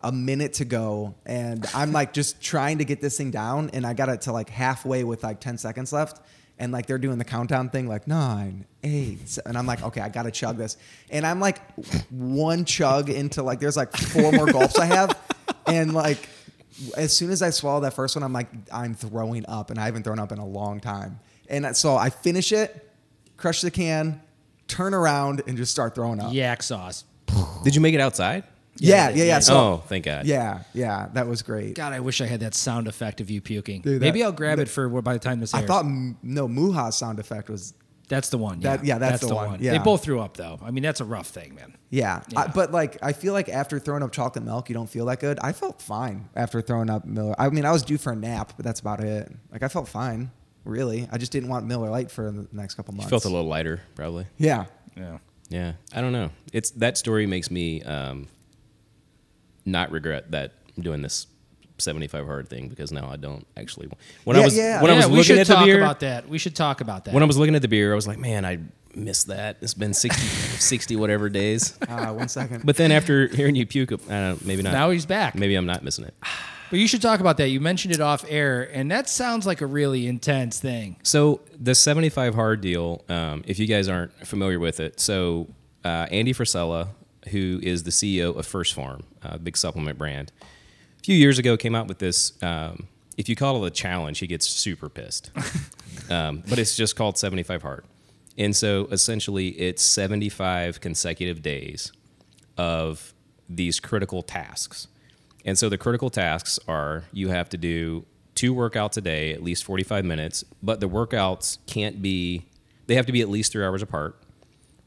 a minute to go, and I'm <laughs> like just trying to get this thing down, and I got it to like halfway with like ten seconds left, and like they're doing the countdown thing, like nine, eight, seven, and I'm like, okay, I gotta chug this, and I'm like one chug into like there's like four more gulps I have, and like as soon as I swallow that first one, I'm like, I'm throwing up, and I haven't thrown up in a long time, and so I finish it, crush the can, turn around, and just start throwing up. Yak sauce. Did you make it outside? Yeah, yeah, yeah. So, oh, thank God. yeah, yeah, that was great. God, I wish I had that sound effect of you puking. Dude, that- Maybe I'll grab it for by the time this airs. I thought no Muha's sound effect was that's the one. Yeah, That- yeah, that's the one. They Yeah. both threw up though. I mean, that's a rough thing, man. yeah. I, but like I feel like after throwing up chocolate milk, you don't feel that good. I felt fine after throwing up Miller. I mean, I was due for a nap, but that's about it. Like I felt fine, really. I just didn't want Miller Lite for the next couple months. Felt a little lighter, probably. Yeah. Yeah. Yeah, I don't know. It's that story makes me um, not regret that I'm doing this 75 hard thing because now I don't actually. When Yeah, I was yeah. when I was we looking at the talk beer, about that. We should talk about that. when I was looking at the beer, I was like, man, I missed that. It's been 60, <laughs> 60 whatever days. Uh, one second. But then after hearing you puke, I maybe not. now he's back. maybe I'm not missing it. But you should talk about that. You mentioned it off air, and that sounds like a really intense thing. So the 75 hard deal, um, if you guys aren't familiar with it, so uh, Andy Frisella, who is the CEO of 1st Phorm, a big supplement brand, a few years ago came out with this. Um, if you call it a challenge, he gets super pissed. <laughs> um, but it's just called 75 hard. And so essentially, it's 75 consecutive days of these critical tasks. And so the critical tasks are you have to do two workouts a day, at least 45 minutes, but the workouts can't be, they have to be at least three hours apart.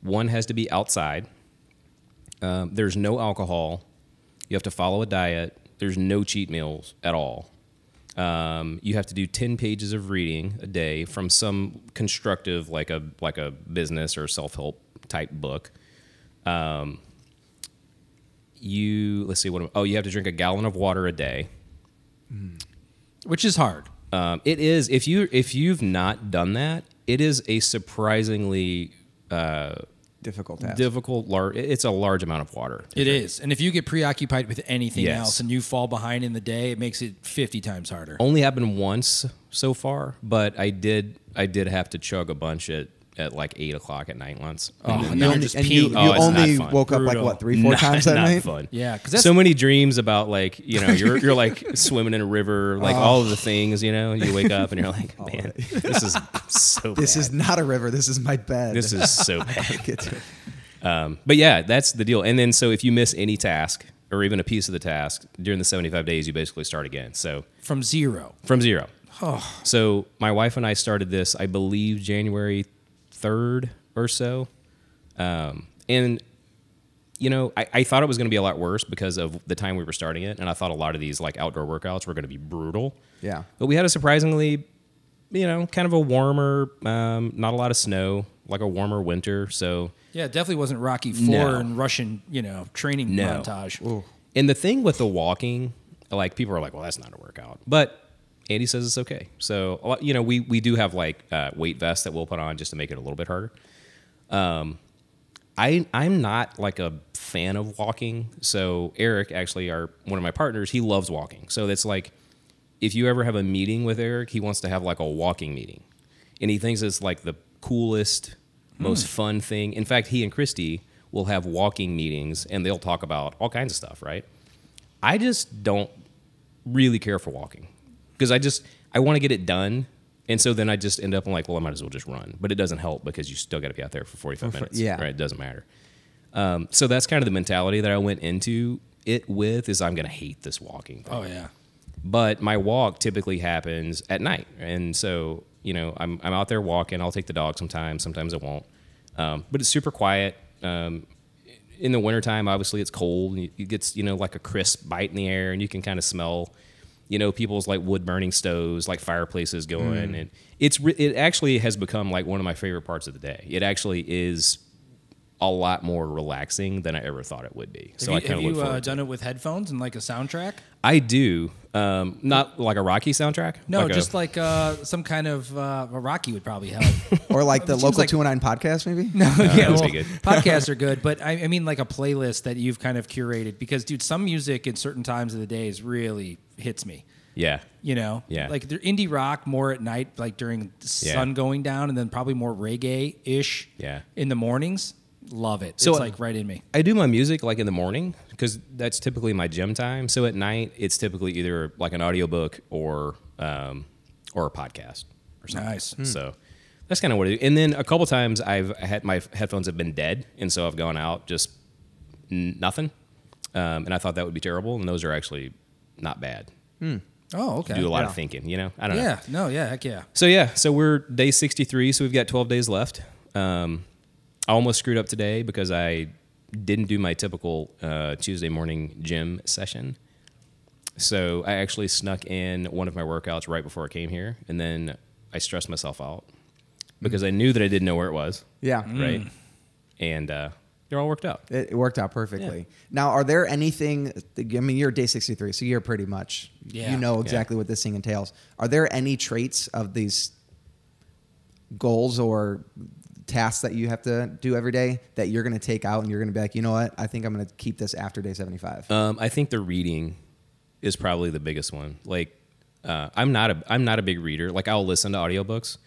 One has to be outside. Um, there's no alcohol. You have to follow a diet. There's no cheat meals at all. Um, you have to do 10 pages of reading a day from some constructive, like a like a business or self help type book. Um, you let's see what oh you have to drink a gallon of water a day. Which is hard. Um, it is if you if you've not done that, it is a surprisingly uh, Difficult task. difficult. Lar- it's a large amount of water. It is. And if you get preoccupied with anything Yes. else and you fall behind in the day, it makes it 50 times harder. Only happened once so far, but I did I did have to chug a bunch at at like eight o'clock at night once. Oh, And and you only, just and you, you Oh, only woke up like what three, four not, times that not night. fun. Yeah, 'cause that's- so many dreams about like you know you're you're like <laughs> swimming in a river, like all of the things you know. You wake up and you're like, <laughs> man, this is so. <laughs> This bad. is not a river. This is my bed. this is so bad. Get to it. Um, but yeah, that's the deal. And then so if you miss any task or even a piece of the task during the 75 days, you basically start again. So From zero. from zero. Oh. So my wife and I started this, I believe, January 3rd or so. Um, and, you know, I, I thought it was going to be a lot worse because of the time we were starting it. And I thought a lot of these like outdoor workouts were going to be brutal. Yeah. But we had a surprisingly, you know, kind of a warmer, um, not a lot of snow, like a warmer winter. So Yeah, it definitely wasn't Rocky Four No. and Russian, you know, training No. montage. And the thing with the walking, like people are like, well, that's not a workout. But Andy says it's okay. So, you know, we, we do have like uh, weight vests that we'll put on just to make it a little bit harder. Um, I, I'm not like a fan of walking. So Eric, actually, our one of my partners, he loves walking. So it's like, if you ever have a meeting with Eric, he wants to have like a walking meeting, and he thinks it's like the coolest, most fun thing. In fact, he and Christy will have walking meetings, and they'll talk about all kinds of stuff. Right? I just don't really care for walking because I just I want to get it done. And so then I just end up I'm like, well, I might as well just run. But it doesn't help because you still got to be out there for 45 minutes. yeah. Right. It doesn't matter. Um, so that's kind of the mentality that I went into it with is I'm going to hate this walking thing. Oh yeah. But my walk typically happens at night. And so, you know, I'm, I'm out there walking. I'll take the dog sometimes. Sometimes I won't. Um, but it's super quiet. Um, in the wintertime, obviously it's cold. And it gets, you know, like a crisp bite in the air and you can kind of smell, you know, people's like wood burning stoves, like fireplaces going. And it's, re- it actually has become like one of my favorite parts of the day. It actually is a lot more relaxing than I ever thought it would be. So I have you, kind have of you look forward uh, to done it with headphones and like a soundtrack? I do. Um, not like a Rocky soundtrack. No, Like a- just like uh, some kind of uh, a Rocky would probably help. <laughs> Or like the Seems local like- 209 podcast, maybe? <laughs> No, yeah, well, <laughs> podcasts are good, but I, I mean like a playlist that you've kind of curated because, dude, some music at certain times of the day is really hits me. Yeah. You know, Yeah. like they're indie rock more at night, like during the Yeah. sun going down, and then probably more reggae ish. Yeah. in the mornings. Love it. So, it's uh, like right in me. I do my music like in the morning because that's typically my gym time. So at night, it's typically either like an audiobook or um, or a podcast or something. Nice. So that's kind of what I do. And then a couple times I've had my headphones have been dead, and so I've gone out just n- nothing. Um, and I thought that would be terrible, and those are actually not bad. Hmm. Oh, okay. Do a lot Yeah. of thinking, you know. I don't know. Yeah. No. Yeah. Heck yeah. So yeah, so we're day 63, so we've got 12 days left. Um, I almost screwed up today because I didn't do my typical uh, Tuesday morning gym session. So I actually snuck in one of my workouts right before I came here, and then I stressed myself out because I knew that I didn't know where it was, Yeah. right? And uh, they're all worked out. It, it worked out perfectly. Now, are there anything? I mean, you're day 63, so you're pretty much Yeah. you know exactly what this thing entails. Are there any traits of these goals or tasks that you have to do every day that you're going to take out and you're going to be like, you know what? I think I'm going to keep this after day 75. Um, I think the reading is probably the biggest one. Like, uh, I'm not a I'm not a big reader. Like, I'll listen to audiobooks,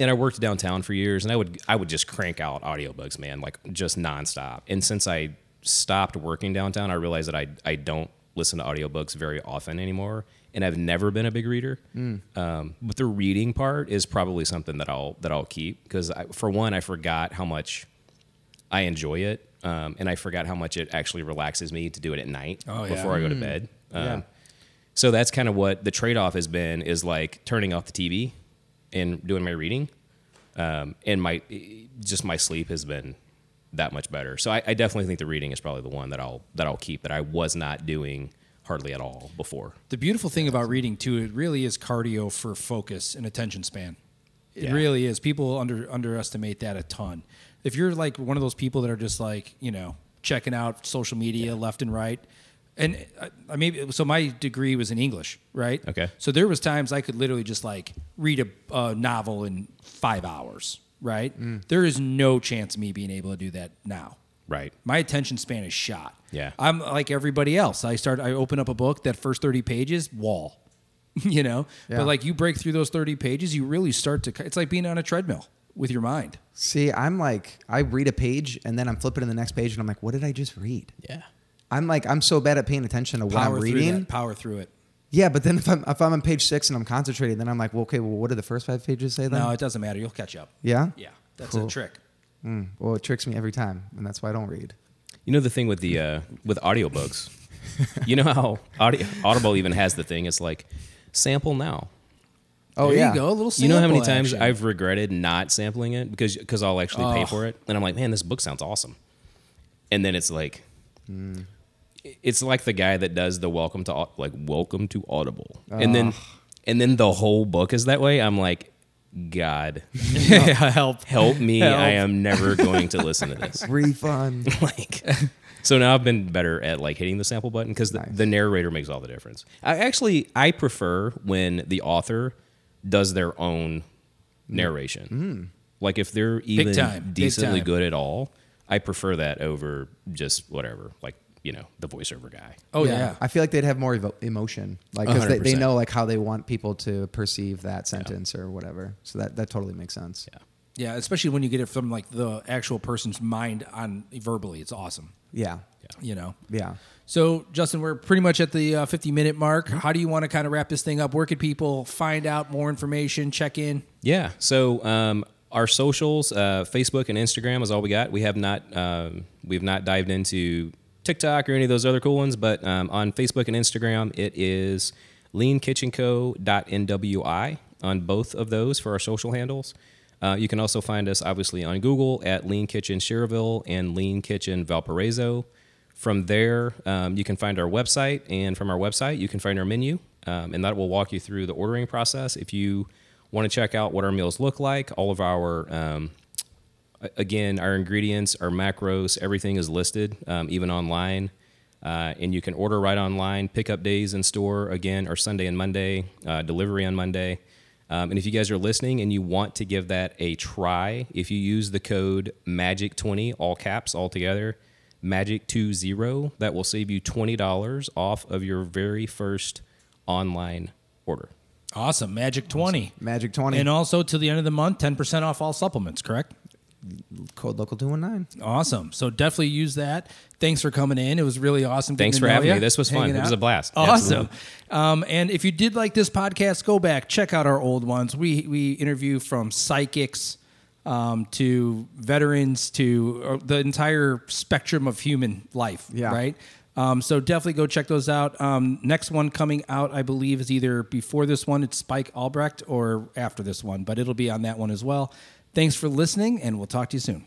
and I worked downtown for years, and I would I would just crank out audiobooks, man, like just nonstop. And since I stopped working downtown, I realized that I I don't listen to audiobooks very often anymore, and I've never been a big reader. Um, but the reading part is probably something that I'll that I'll keep because for one, I forgot how much I enjoy it, um, and I forgot how much it actually relaxes me to do it at night Oh, yeah. before I go to bed. Um, Yeah. So that's kind of what the trade off has been is like turning off the TV and doing my reading, um, and my just my sleep has been that much better. So I, I definitely think the reading is probably the one that I'll that I'll keep that I was not doing hardly at all before. The beautiful thing about reading too, it really is cardio for focus and attention span. It Yeah. really is. People under underestimate that a ton. If you're like one of those people that are just like you know checking out social media left and right, and uh, I maybe so my degree was in English, right? Okay. So there was times I could literally just like read a, a novel in five hours, right? There is no chance of me being able to do that now. Right. My attention span is shot. Yeah. I'm like everybody else. I start I open up a book, that first 30 pages, wall. <laughs> you know? Yeah. But like you break through those 30 pages, you really start to it's like being on a treadmill with your mind. See, I'm like, I read a page and then I'm flipping to the next page and I'm like, what did I just read? Yeah. I'm like, I'm so bad at paying attention to what I'm Power through reading. that, power through it. Yeah, but then if I'm if I'm on page six and I'm concentrating, then I'm like, well, okay, well, what did the first five pages say then? No, it doesn't matter. You'll catch up. yeah, Yeah. That's Cool. a trick. Mm, well, it tricks me every time, and that's why I don't read. You know the thing with the uh, with audiobooks. <laughs> you know how Audi- Audible even has the thing. It's like sample now. Oh there yeah, you go. A little You know how many times action. I've regretted not sampling it because because I'll actually pay Oh. for it, and I'm like, man, this book sounds awesome, and then it's like, it's like the guy that does the welcome to like welcome to Audible, and then and then the whole book is that way. I'm like, God, <laughs> help. help me! Help. I am never going to listen to this. <laughs> refund. <laughs> like so now I've been better at like hitting the sample button because the, Nice. the narrator makes all the difference. I actually I prefer when the author does their own mm. narration. Mm. Like if they're even time. Decently good at all, I prefer that over just whatever. Like you know the voiceover guy. Oh yeah. I feel like they'd have more evo- emotion, like because they, they know like how they want people to perceive that sentence or whatever. So that that totally makes sense. Yeah. Yeah, especially when you get it from like the actual person's mind on verbally. It's awesome. Yeah, You know. yeah. So, Justin, we're pretty much at the uh, 50 minute mark. How do you want to kind of wrap this thing up? Where could people find out more information, check in? Yeah. So um, our socials, uh, Facebook and Instagram is all we got. We have not um, we've not dived into TikTok or any of those other cool ones, but um, on Facebook and Instagram, it is leankitchenco.nwi on both of those for our social handles. Uh, you can also find us obviously on Google at Lean Kitchen Schererville and Lean Kitchen Valparaiso. From there, um, you can find our website, and from our website, you can find our menu, um, and that will walk you through the ordering process. If you want to check out what our meals look like, all of our um, again, our ingredients, our macros, everything is listed, um, even online. Uh, and you can order right online. Pickup days in store again are Sunday and Monday. Uh, delivery on Monday. Um, and if you guys are listening and you want to give that a try, if you use the code MAGIC20, all caps, all together, MAGIC20, that will save you twenty dollars off of your very first online order. Awesome. Magic 20. Magic 20. And also till the end of the month, 10% off all supplements, correct? Code local 219. Awesome. So definitely use that. Thanks for coming in. It was really awesome. Thanks for having ya, me. This was fun. hanging It was a blast. Awesome. Um, and if you did like this podcast, go back, check out our old ones. We we interview from psychics um, to veterans to uh, the entire spectrum of human life. Yeah. Right. Um, so definitely go check those out. Um, next one coming out, I believe, is either before this one, it's Spike Albrecht, or after this one, but it'll be on that one as well. Thanks for listening, and we'll talk to you soon.